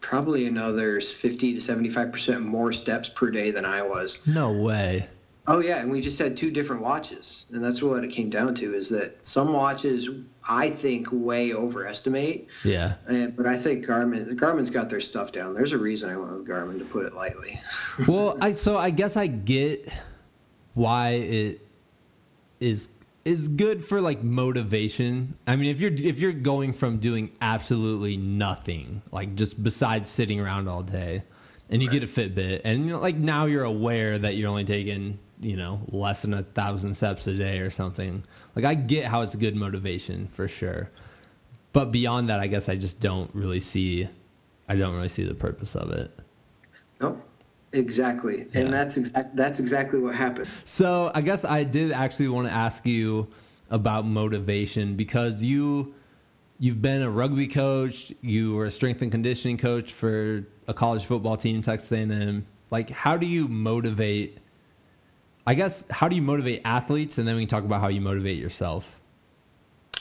probably another 50 to 75% more steps per day than I was. No way. Oh yeah, and we just had two different watches, and that's what it came down to. Is that some watches I think way overestimate. Yeah. And, but I think Garmin, Garmin's got their stuff down. There's a reason I went with Garmin to put it lightly. (laughs) well, I so I guess I get why it is is good for like motivation. I mean, if you're if you're going from doing absolutely nothing, like just besides sitting around all day, and you right. get a Fitbit, and you know, like now you're aware that you're only taking you know less than a thousand steps a day or something. Like I get how it's good motivation for sure, but beyond that, I guess I just don't really see. I don't really see the purpose of it. Nope. Exactly, yeah. and that's exact. That's exactly what happened. So I guess I did actually want to ask you about motivation because you you've been a rugby coach, you were a strength and conditioning coach for a college football team, Texas A&M. Like, how do you motivate? I guess how do you motivate athletes, and then we can talk about how you motivate yourself.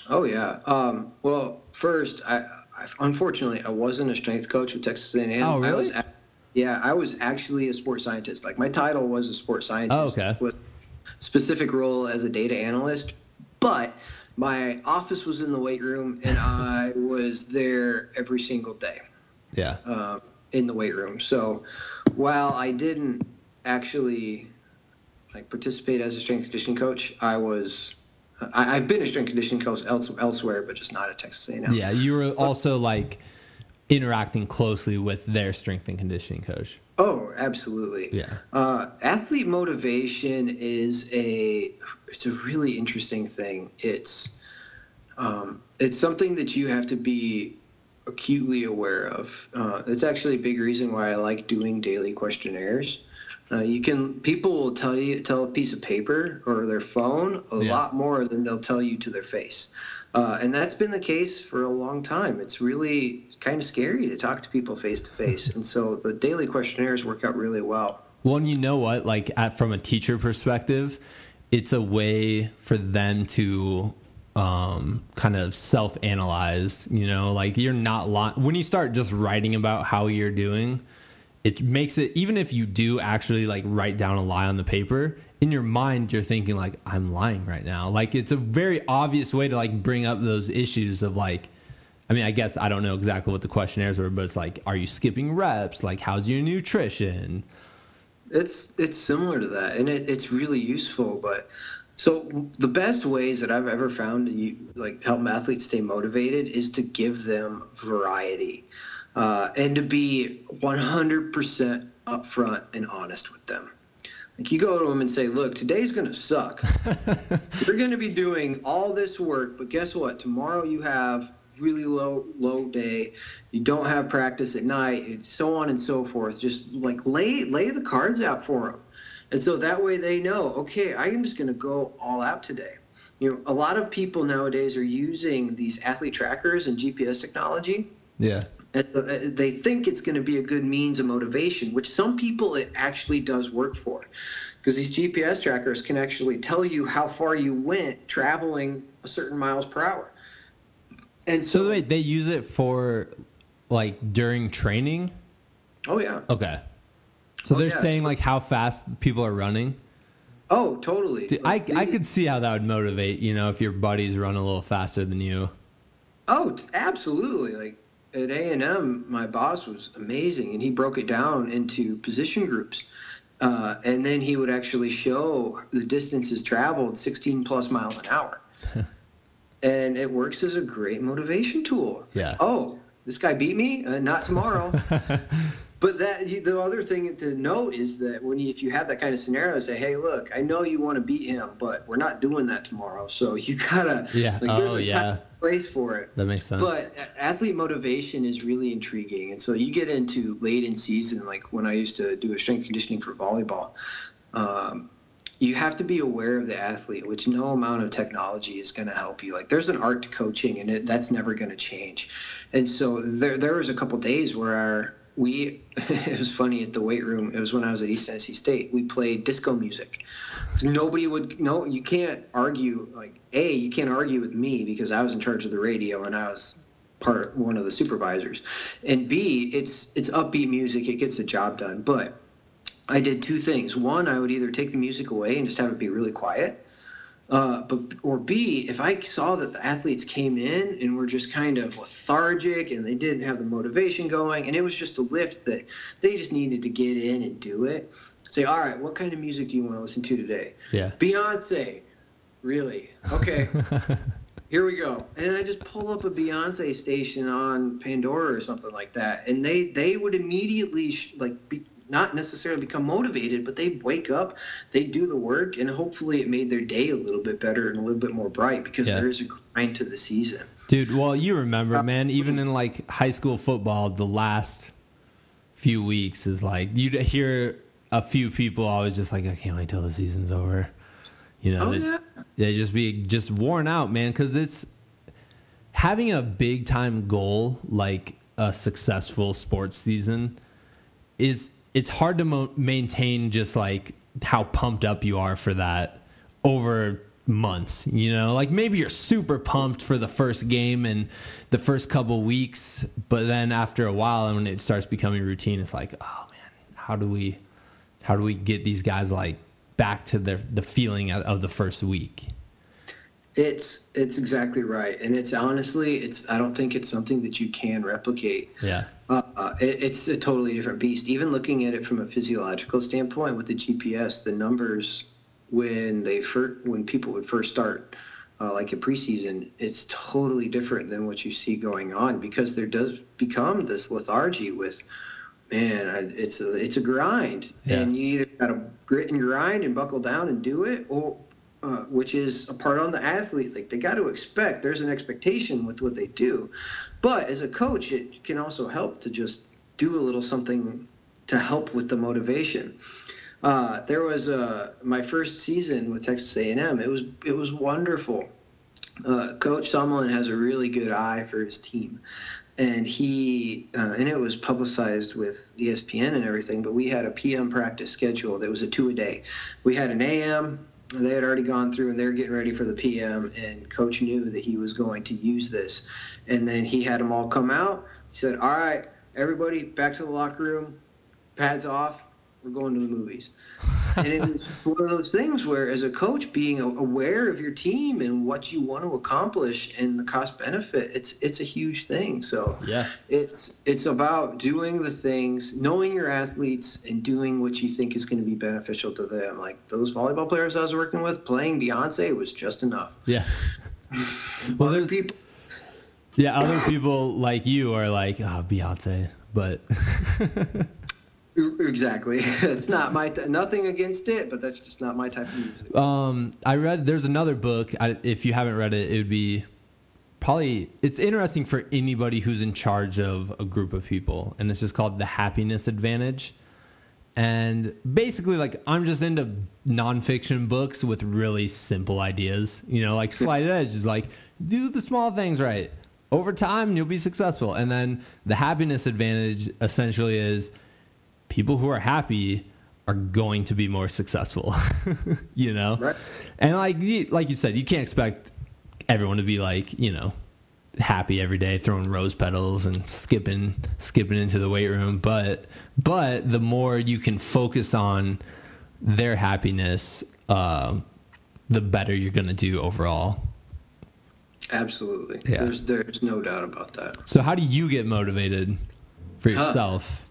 Oh yeah. Um, well, first, I, I, unfortunately I wasn't a strength coach with Texas A&M. Oh really? I was yeah, I was actually a sports scientist. Like my title was a sports scientist oh, okay. with specific role as a data analyst, but my office was in the weight room and (laughs) I was there every single day. Yeah. Uh, in the weight room. So while I didn't actually like participate as a strength conditioning coach, I was I, have been a strength conditioning coach else, elsewhere, but just not at Texas A&M. Yeah, you were also like interacting closely with their strength and conditioning coach. Oh, absolutely. Yeah. Uh, athlete motivation is a it's a really interesting thing. It's um, it's something that you have to be acutely aware of. Uh, it's actually a big reason why I like doing daily questionnaires. Uh, you can people will tell you tell a piece of paper or their phone a yeah. lot more than they'll tell you to their face, uh, and that's been the case for a long time. It's really kind of scary to talk to people face to face, (laughs) and so the daily questionnaires work out really well. Well, and you know what? Like at, from a teacher perspective, it's a way for them to um, kind of self analyze. You know, like you're not li- when you start just writing about how you're doing, it makes it even if you do actually like write down a lie on the paper in your mind you're thinking like I'm lying right now. Like it's a very obvious way to like bring up those issues of like. I mean, I guess I don't know exactly what the questionnaires were, but it's like, are you skipping reps? Like, how's your nutrition? It's it's similar to that, and it, it's really useful. But so the best ways that I've ever found to like help athletes stay motivated is to give them variety uh, and to be 100% upfront and honest with them. Like you go to them and say, "Look, today's going to suck. (laughs) You're going to be doing all this work, but guess what? Tomorrow you have really low low day. You don't have practice at night, and so on and so forth. Just like lay lay the cards out for them." And so that way they know, okay, I am just going to go all out today. You know, a lot of people nowadays are using these athlete trackers and GPS technology. Yeah. And uh, they think it's going to be a good means of motivation, which some people it actually does work for. Because these GPS trackers can actually tell you how far you went traveling a certain miles per hour. And so, so wait, they use it for like during training? Oh yeah. Okay. So oh, they're yeah, saying like how fast people are running. Oh, totally. Dude, I, I could see how that would motivate, you know, if your buddies run a little faster than you. Oh, absolutely. Like at A&M, my boss was amazing and he broke it down into position groups. Uh, and then he would actually show the distances traveled 16 plus miles an hour. (laughs) and it works as a great motivation tool. Yeah. Oh, this guy beat me? Uh, not tomorrow. (laughs) But that the other thing to note is that when you, if you have that kind of scenario, say, "Hey, look, I know you want to beat him, but we're not doing that tomorrow. So you gotta yeah, like, oh, a yeah. Place for it. That makes sense. But athlete motivation is really intriguing, and so you get into late in season, like when I used to do a strength conditioning for volleyball. Um, you have to be aware of the athlete, which no amount of technology is going to help you. Like there's an art to coaching, and it, that's never going to change. And so there, there was a couple days where our, we (laughs) it was funny at the weight room it was when i was at east tennessee state we played disco music. Nobody would no you can't argue like a you can't argue with me because i was in charge of the radio and i was part one of the supervisors. And b it's it's upbeat music it gets the job done but i did two things. One i would either take the music away and just have it be really quiet uh, but or B, if I saw that the athletes came in and were just kind of lethargic and they didn't have the motivation going, and it was just a lift that they just needed to get in and do it. Say, all right, what kind of music do you want to listen to today? Yeah. Beyonce. Really? Okay. (laughs) Here we go. And I just pull up a Beyonce station on Pandora or something like that, and they they would immediately sh- like be, not necessarily become motivated, but they wake up, they do the work, and hopefully it made their day a little bit better and a little bit more bright because yeah. there is a grind to the season. Dude, well, you remember, uh, man, even in like high school football, the last few weeks is like you'd hear a few people always just like, I can't wait till the season's over. You know, oh, they, yeah. they just be just worn out, man, because it's having a big time goal like a successful sports season is it's hard to mo- maintain just like how pumped up you are for that over months you know? Like maybe you're super pumped for the first game and the first couple weeks but then after a while and when it starts becoming routine it's like oh man how do we how do we get these guys like back to their the feeling of the first week? It's it's exactly right. And it's honestly it's i don't think it's something that you can replicate yeah uh, it, it's a totally different beast. Even looking at it from a physiological standpoint with the GPS, the numbers when they first, when people would first start uh, like a preseason, it's totally different than what you see going on because there does become this lethargy with, man, it's a it's a grind, yeah. and you either got to grit and grind and buckle down and do it, or uh, which is a part on the athlete. Like they got to expect there's an expectation with what they do, but as a coach, it can also help to just do a little something to help with the motivation. Uh, there was uh, my first season with Texas A&M. It was it was wonderful. Uh, Coach Sumlin has a really good eye for his team, and he uh, and it was publicized with ESPN and everything. But we had a PM practice schedule that was a two a day. We had an AM. They had already gone through and they're getting ready for the PM. And Coach knew that he was going to use this, and then he had them all come out. He said, "All right, everybody, back to the locker room. Pads off we're going to the movies. And it was just one of those things where, as a coach, being aware of your team and what you want to accomplish and the cost benefit, it's it's a huge thing. So yeah, it's it's about doing the things, knowing your athletes, and doing what you think is going to be beneficial to them. Like those volleyball players I was working with, playing Beyonce was just enough. Yeah. (laughs) well, there's people. Yeah, other people like you are like, oh, Beyonce, but (laughs) Exactly. (laughs) It's not my t- nothing against it, but that's just not my type of music. Um, I read there's another book. I, if you haven't read it, it would be probably it's interesting for anybody who's in charge of a group of people, and it's just called The Happiness Advantage. And basically, like I'm just into nonfiction books with really simple ideas. You know, like (laughs) Slight Edge is like do the small things right. Over time, you'll be successful. And then the happiness advantage essentially is people who are happy are going to be more successful (laughs) you know? Right. and like like you said you can't expect everyone to be like you know happy every day throwing rose petals and skipping skipping into the weight room but but the more you can focus on their happiness uh, the better you're going to do overall. Absolutely. Yeah. there's there's no doubt about that. So how do you get motivated for yourself? huh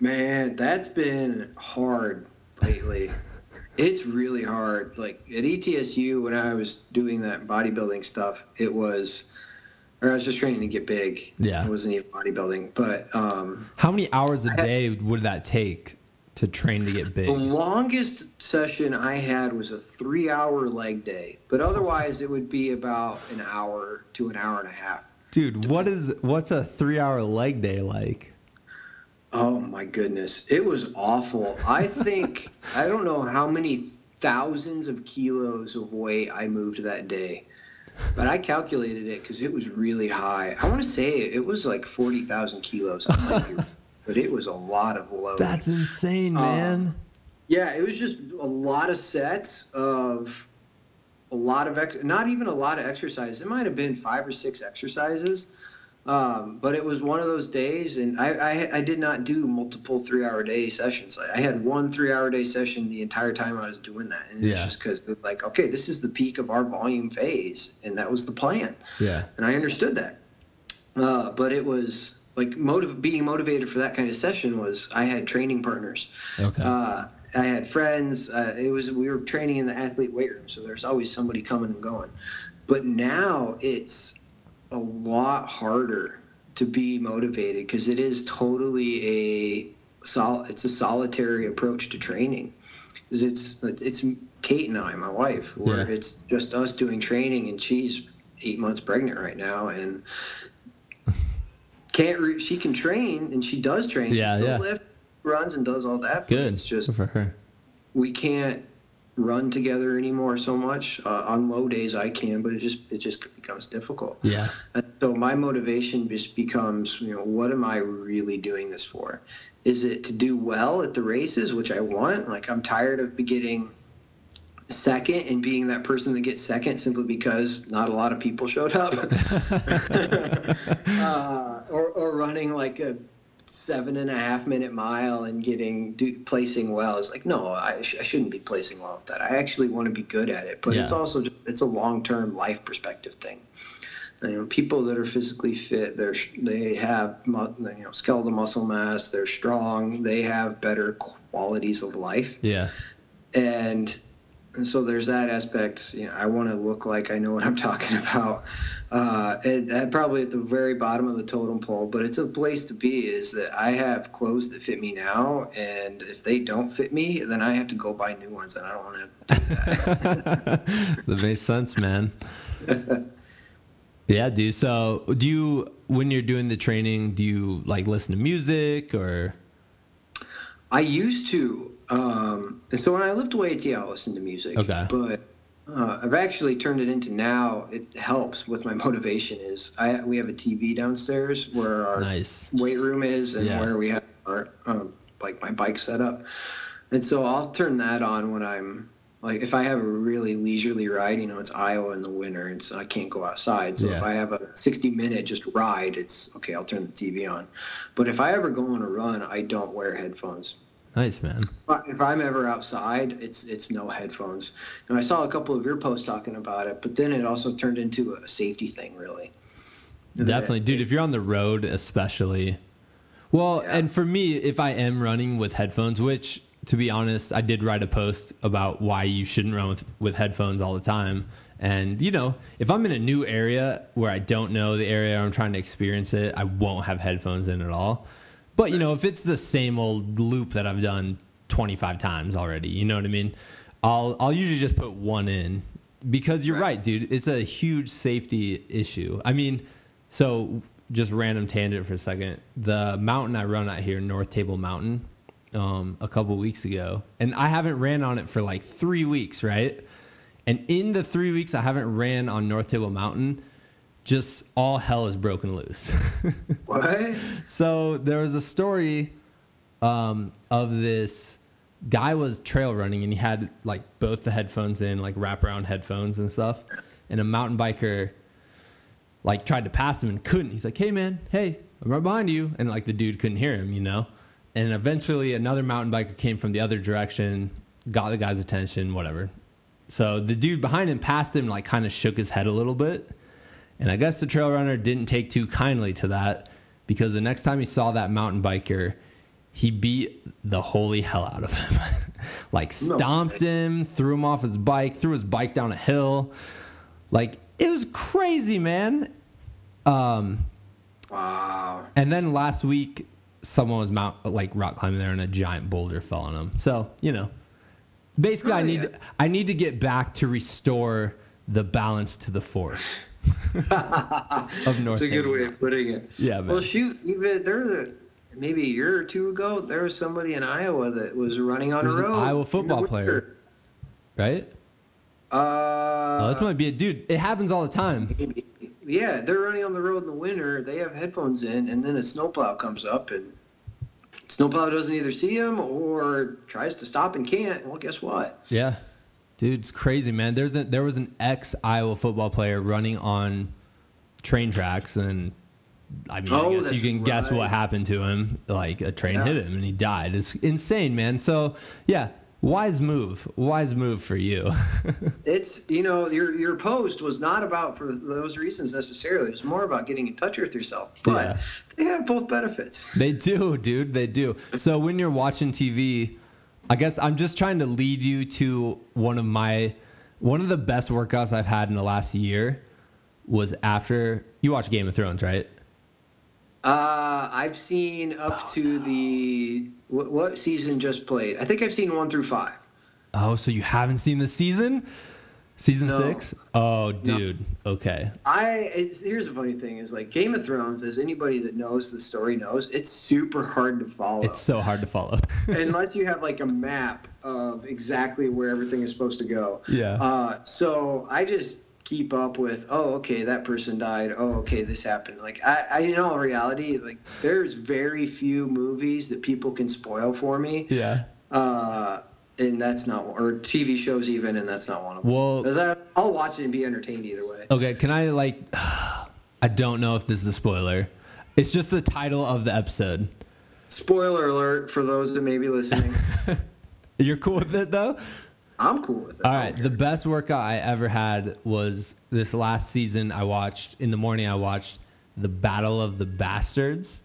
Man, that's been hard lately. it's really hard. Like at ETSU, when I was doing that bodybuilding stuff, it was, or I was just training to get big. Yeah. It wasn't even bodybuilding. But um, how many hours a day would that take to train to get big? The longest session I had was a three hour leg day, but otherwise it would be about an hour to an hour and a half. Dude, what is what's a three hour leg day like? Oh my goodness. It was awful. I think, I don't know how many thousands of kilos of weight I moved that day, but I calculated it because it was really high. I want to say it was like 40,000 kilos, (laughs) but it was a lot of load. That's insane, um, man. Um, yeah, it was just a lot of sets of a lot of, ex- not even a lot of exercises. It might have been five or six exercises um, but it was one of those days, and I, I, I did not do multiple three hour day sessions. I, I had one three hour day session the entire time I was doing that, and yeah. it's just because like okay, this is the peak of our volume phase, and that was the plan. Yeah, and I understood that. Uh, but it was like motiv- being motivated for that kind of session was I had training partners. Okay. Uh, I had friends. Uh, it was we were training in the athlete weight room, so there's always somebody coming and going. But now it's a lot harder to be motivated because it is totally a sol- it's a solitary approach to training. It's it's Kate and I, my wife, where yeah. it's just us doing training, and she's eight months pregnant right now, and can't re- she can train and she does train. Yeah, she still yeah. lift, runs, and does all that. Good. It's just for her. We can't run together anymore so much. Uh, on low days I can, but it just it just becomes difficult. Yeah. And so my motivation just becomes, you know, what am I really doing this for? Is it to do well at the races, which I want? Like I'm tired of getting second and being that person that gets second simply because not a lot of people showed up, (laughs) (laughs) uh, or or running like a seven and a half minute mile and getting do, placing well. Is like no I, sh- I shouldn't be placing well with that. I actually want to be good at it but yeah. it's also just, it's a long-term life perspective thing. You know people that are physically fit they're they have you know skeletal muscle mass they're strong they have better qualities of life. Yeah. And and so there's that aspect. You know, I want to look like I know what I'm (laughs) talking about. Uh, and, and probably at the very bottom of the totem pole, but it's a place to be. Is that I have clothes that fit me now, and if they don't fit me, then I have to go buy new ones, and I don't want to do that. (laughs) that makes sense, man. yeah, dude. So, do you when you're doing the training, do you like listen to music or? I used to. Um, and so when I lived away at yeah, I listened to music. Okay. But uh, I've actually turned it into now. It helps with my (laughs) motivation. Is I we have a TV downstairs where our Nice. weight room is, and Yeah. where we have our um, like my bike set up. And so I'll turn that on when I'm like if I have a really leisurely ride. You know, it's Iowa in the winter, and so I can't go outside. So if I have a 60 minute just ride, it's okay. I'll turn the TV on. But if I ever go on a run, I don't wear headphones. Nice, man. If I'm ever outside, it's it's no headphones. And I saw a couple of your posts talking about it, but then it also turned into a safety thing, really. Definitely, dude. If you're on the road, especially. Well, Yeah. and for me, if I am running with headphones, which to be honest, I did write a post about why you shouldn't run with, with headphones all the time. And, you know, if I'm in a new area where I don't know the area or I'm trying to experience it, I won't have headphones in at all. But, you know, if it's the same old loop that I've done 25 times already, you know what I mean? I'll, I'll usually just put one in because you're Right. right, dude. It's a huge safety issue. I mean, so just random tangent for a second. The mountain I run out here, North Table Mountain, um, a couple weeks ago, and I haven't ran on it for like three weeks, right? And in the three weeks I haven't ran on North Table Mountain, just all hell is broken loose. (laughs) What? So there was a story um, of this guy was trail running and he had like both the headphones in, like wraparound headphones and stuff. And a mountain biker like tried to pass him and couldn't. He's like, "Hey man, hey, I'm right behind you," and like the dude couldn't hear him, you know. And eventually, another mountain biker came from the other direction, got the guy's attention, whatever. So the dude behind him passed him, like kind of shook his head a little bit. And I guess the trail runner didn't take too kindly to that because the next time he saw that mountain biker, he beat the holy hell out of him. (laughs) like stomped him, threw him off his bike, threw his bike down a hill. Like it was crazy, man. Um, Wow. and then last week, someone was mount like rock climbing there, and a giant boulder fell on him. So you know, basically, I Oh, need yeah. I need to get back to restore the balance to the force (laughs) of North. That's a good way of putting it. Yeah, man. Well, shoot, even there, maybe a year or two ago, there was somebody in Iowa that was running on There's a road. Iowa football player. right? Uh, Oh, this might be a dude. It happens all the time. maybe. yeah, they're running on the road in the winter. They have headphones in, and then a snowplow comes up, and snowplow doesn't either see them or tries to stop and can't. Well, guess what? Yeah, dude, it's crazy, man. There's a, there was an ex Iowa football player running on train tracks, and I mean, I Oh, guess you can guess what happened to him. Like a train Yeah. hit him, and he died. It's insane, man. So yeah, wise move, wise move for you. (laughs) It's you know your your post was not about for those reasons necessarily. It was more about getting in touch with yourself. But Yeah. they have both benefits. They do, dude. They do. So when you're watching TV, I guess I'm just trying to lead you to one of my one of the best workouts I've had in the last year was after you watch Game of Thrones, right? Uh, I've seen up Oh, to the what, what season just played. I think I've seen one through five. Oh, so you haven't seen the season? Season No. six? Oh, dude. Okay. I here's the funny thing is like Game of Thrones, as anybody that knows the story knows, it's super hard to follow It's so hard to follow. (laughs) unless you have like a map of exactly where everything is supposed to go. yeah. Uh, so I just keep up with, oh, okay, that person died. Oh, okay, this happened. Like I, I in all reality, like there's very few movies that people can spoil for me. yeah. Uh, and that's not, or TV shows even, and that's not one of them. Well, Because I'll watch it and be entertained either way. okay. Can I, like, (sighs) I don't know if this is a spoiler. It's just the title of the episode. Spoiler alert for those that may be listening. (laughs) You're cool with it, though? I'm cool with it. All right. The best workout I ever had was this last season. I watched in the morning. I watched the Battle of the Bastards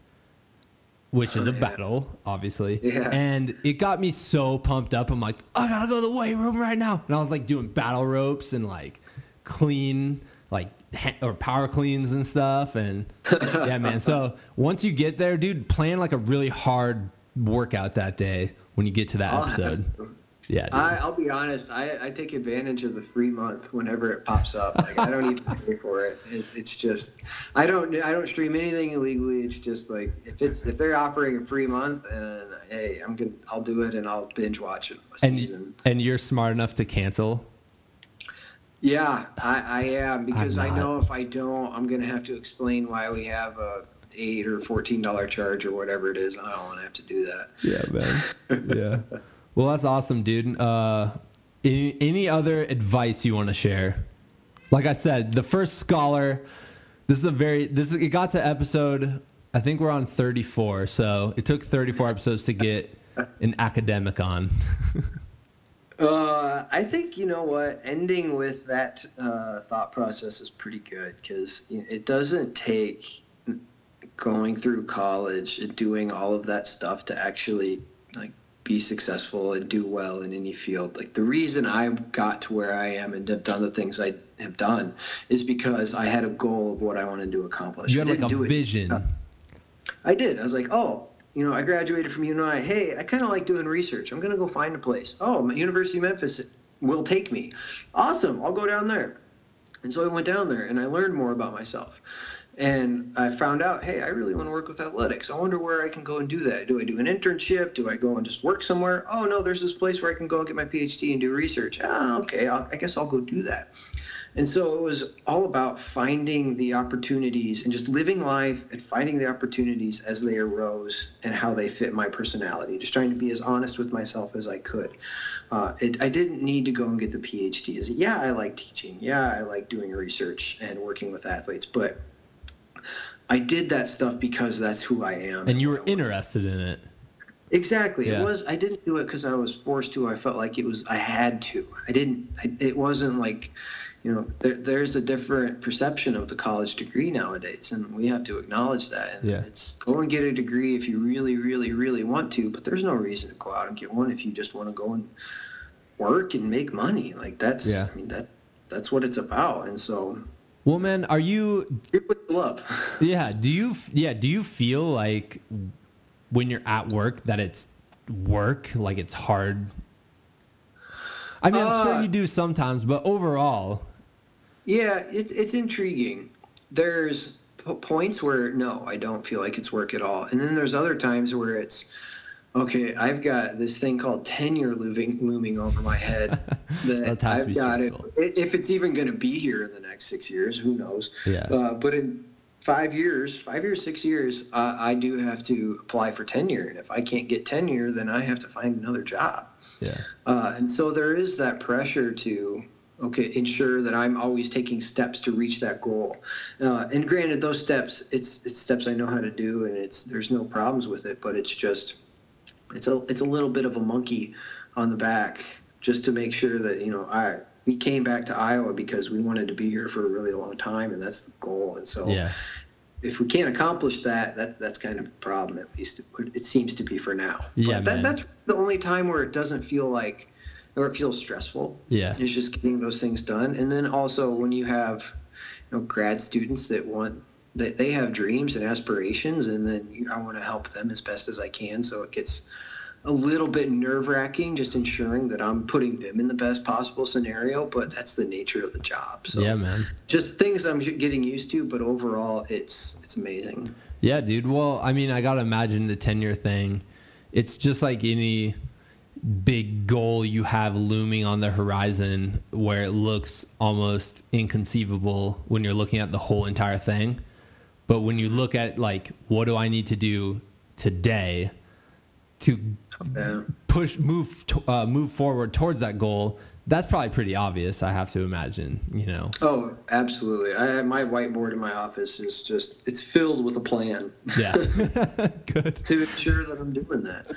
which is a battle, obviously. Yeah. And it got me so pumped up. I'm like, I gotta go to the weight room right now. And I was like doing battle ropes and like clean, like or power cleans and stuff. And (laughs) yeah, man. So once you get there, dude, plan like a really hard workout that day when you get to that I'll episode. Yeah. I, I'll be honest. I, I take advantage of the free month whenever it pops up. Like I don't even pay for it. it. It's just I don't I don't stream anything illegally. It's just like if it's if they're offering a free month, and hey, I'm gonna I'll do it and I'll binge watch it a and season. and you're smart enough to cancel. Yeah, I, I am because I know if I don't, I'm gonna have to explain why we have a eight or fourteen dollar charge or whatever it is. I don't want to have to do that. Yeah, man. (laughs) yeah. Well, that's awesome, dude. Uh, any, any other advice you want to share? Like I said, the first scholar. This is a very this is it got to episode. I think we're on 34, so it took 34 episodes to get an academic on. (laughs) Uh, I think you know what. Ending with that uh, thought process is pretty good because it doesn't take going through college and doing all of that stuff to actually like be successful and do well in any field. Like the reason I got to where I am and have done the things I have done is because I had a goal of what I wanted to accomplish. You had like a do it- vision. I did. I was like, oh, you know, I graduated from UNI. Hey, I kind of like doing research. I'm going to go find a place. Oh, University of Memphis will take me. Awesome. I'll go down there. And so I went down there and I learned more about myself. And I found out, hey, I really want to work with athletics. I wonder where I can go and do that. Do I do an internship? Do I go and just work somewhere? Oh, no, there's this place where I can go and get my PhD and do research. Ah, okay, I'll, I guess I'll go do that. And so it was all about finding the opportunities and just living life and finding the opportunities as they arose and how they fit my personality. Just trying to be as honest with myself as I could. Uh, it, I didn't need to go and get the PhD. Yeah, I like teaching. Yeah, I like doing research and working with athletes, but I did that stuff because that's who I am. and you were what I want. interested in it. Exactly. Yeah. It was. I didn't do it because I was forced to. I felt like it was. I had to. I didn't. I, it wasn't like, you know, there, there's a different perception of the college degree nowadays, and we have to acknowledge that. And Yeah. It's go and get a degree if you really, really, really want to, but there's no reason to go out and get one if you just want to go and work and make money. Like that's. Yeah. I mean that's that's what it's about. And so, Well, man, are you do what you love. Yeah. Do you? Yeah. Do you feel like when you're at work that it's work, like it's hard? I mean, I'm sure Uh, you do sometimes, but overall, Yeah, it's it's intriguing. There's points where no, I don't feel like it's work at all, and then there's other times where it's okay. I've got this thing called tenure looming looming over my head (laughs) that That I've got it. If it's even going to be here in the next six years, who knows? yeah. Uh, but in five years, five years, six years, uh, I do have to apply for tenure, and if I can't get tenure, then I have to find another job. Yeah. Uh, and so there is that pressure to okay ensure that I'm always taking steps to reach that goal. Uh, and granted, those steps it's it's steps I know how to do, and it's there's no problems with it. But it's just it's a it's a little bit of a monkey on the back just to make sure that you know I we came back to Iowa because we wanted to be here for a really long time, and that's the goal. And so Yeah. if we can't accomplish that, that that's kind of a problem. At least it, it seems to be for now. Yeah, but that, that's the only time where it doesn't feel like, or it feels stressful. Yeah. It's just getting those things done, and then also when you have, you know, grad students that want that they have dreams and aspirations, and then I want to help them as best as I can. So it gets a little bit nerve wracking, just ensuring that I'm putting them in the best possible scenario. But that's the nature of the job. So yeah, man. just things I'm getting used to, but overall, it's it's amazing. Yeah, dude. Well, I mean, I gotta imagine the tenure thing. It's just like any big goal you have looming on the horizon, where it looks almost inconceivable when you're looking at the whole entire thing. But when you look at like, what do I need to do today to Yeah. push move to, uh, move forward towards that goal? That's probably pretty obvious. I have to imagine. You know. Oh, absolutely. I my whiteboard in my office is just it's filled with a plan Yeah. (laughs) (laughs) Good. to ensure that I'm doing that.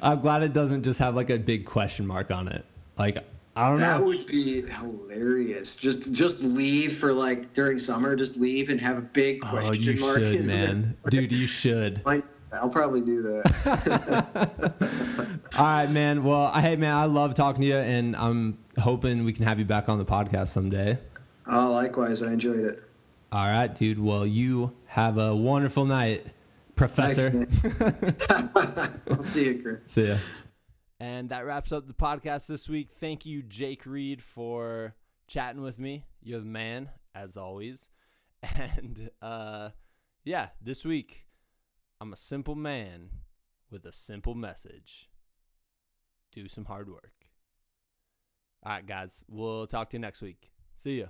I'm glad it doesn't just have like a big question mark on it. Like I don't That know. would be hilarious. Just just leave for like during summer, just leave and have a big Oh, question you mark. should, man. Dude, you should. (laughs) My I'll probably do that. (laughs) All right, man. Well, I- hey, man, I love talking to you, and I'm hoping we can have you back on the podcast someday. oh, likewise, I enjoyed it. All right, dude. Well, you have a wonderful night, Professor. Thanks. (laughs) I'll see you, Chris. See ya. And that wraps up the podcast this week. Thank you, Jake Reed, for chatting with me. You're the man, as always. (laughs) And uh, yeah, this week, I'm a simple man with a simple message. Do some hard work. All right, guys. We'll talk to you next week. See ya.